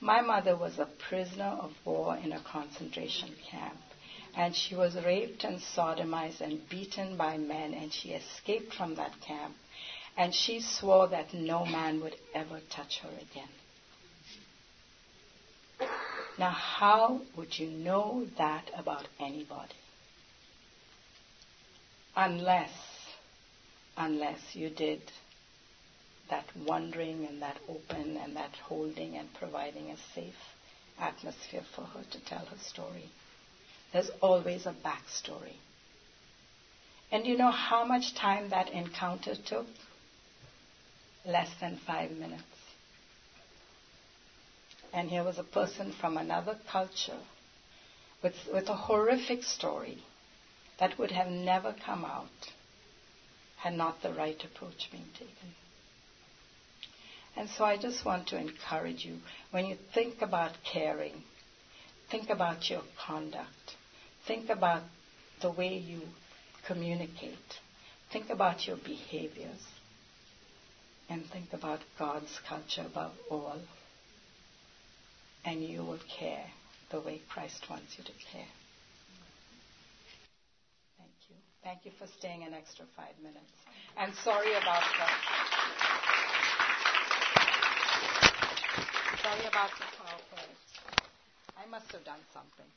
[SPEAKER 1] My mother was a prisoner of war in a concentration camp. And she was raped and sodomized and beaten by men, and she escaped from that camp. And she swore that no man would ever touch her again. Now, how would you know that about anybody? Unless, unless you did that wondering and that open and that holding and providing a safe atmosphere for her to tell her story. There's always a backstory. And you know how much time that encounter took? Less than five minutes. And here was a person from another culture with, with a horrific story that would have never come out had not the right approach been taken. And so I just want to encourage you when you think about caring, think about your conduct, think about the way you communicate, think about your behaviors, and think about God's culture above all and you will care the way Christ wants you to care. Thank you. Thank you for staying an extra five minutes. And sorry about the sorry about the PowerPoint. I must have done something.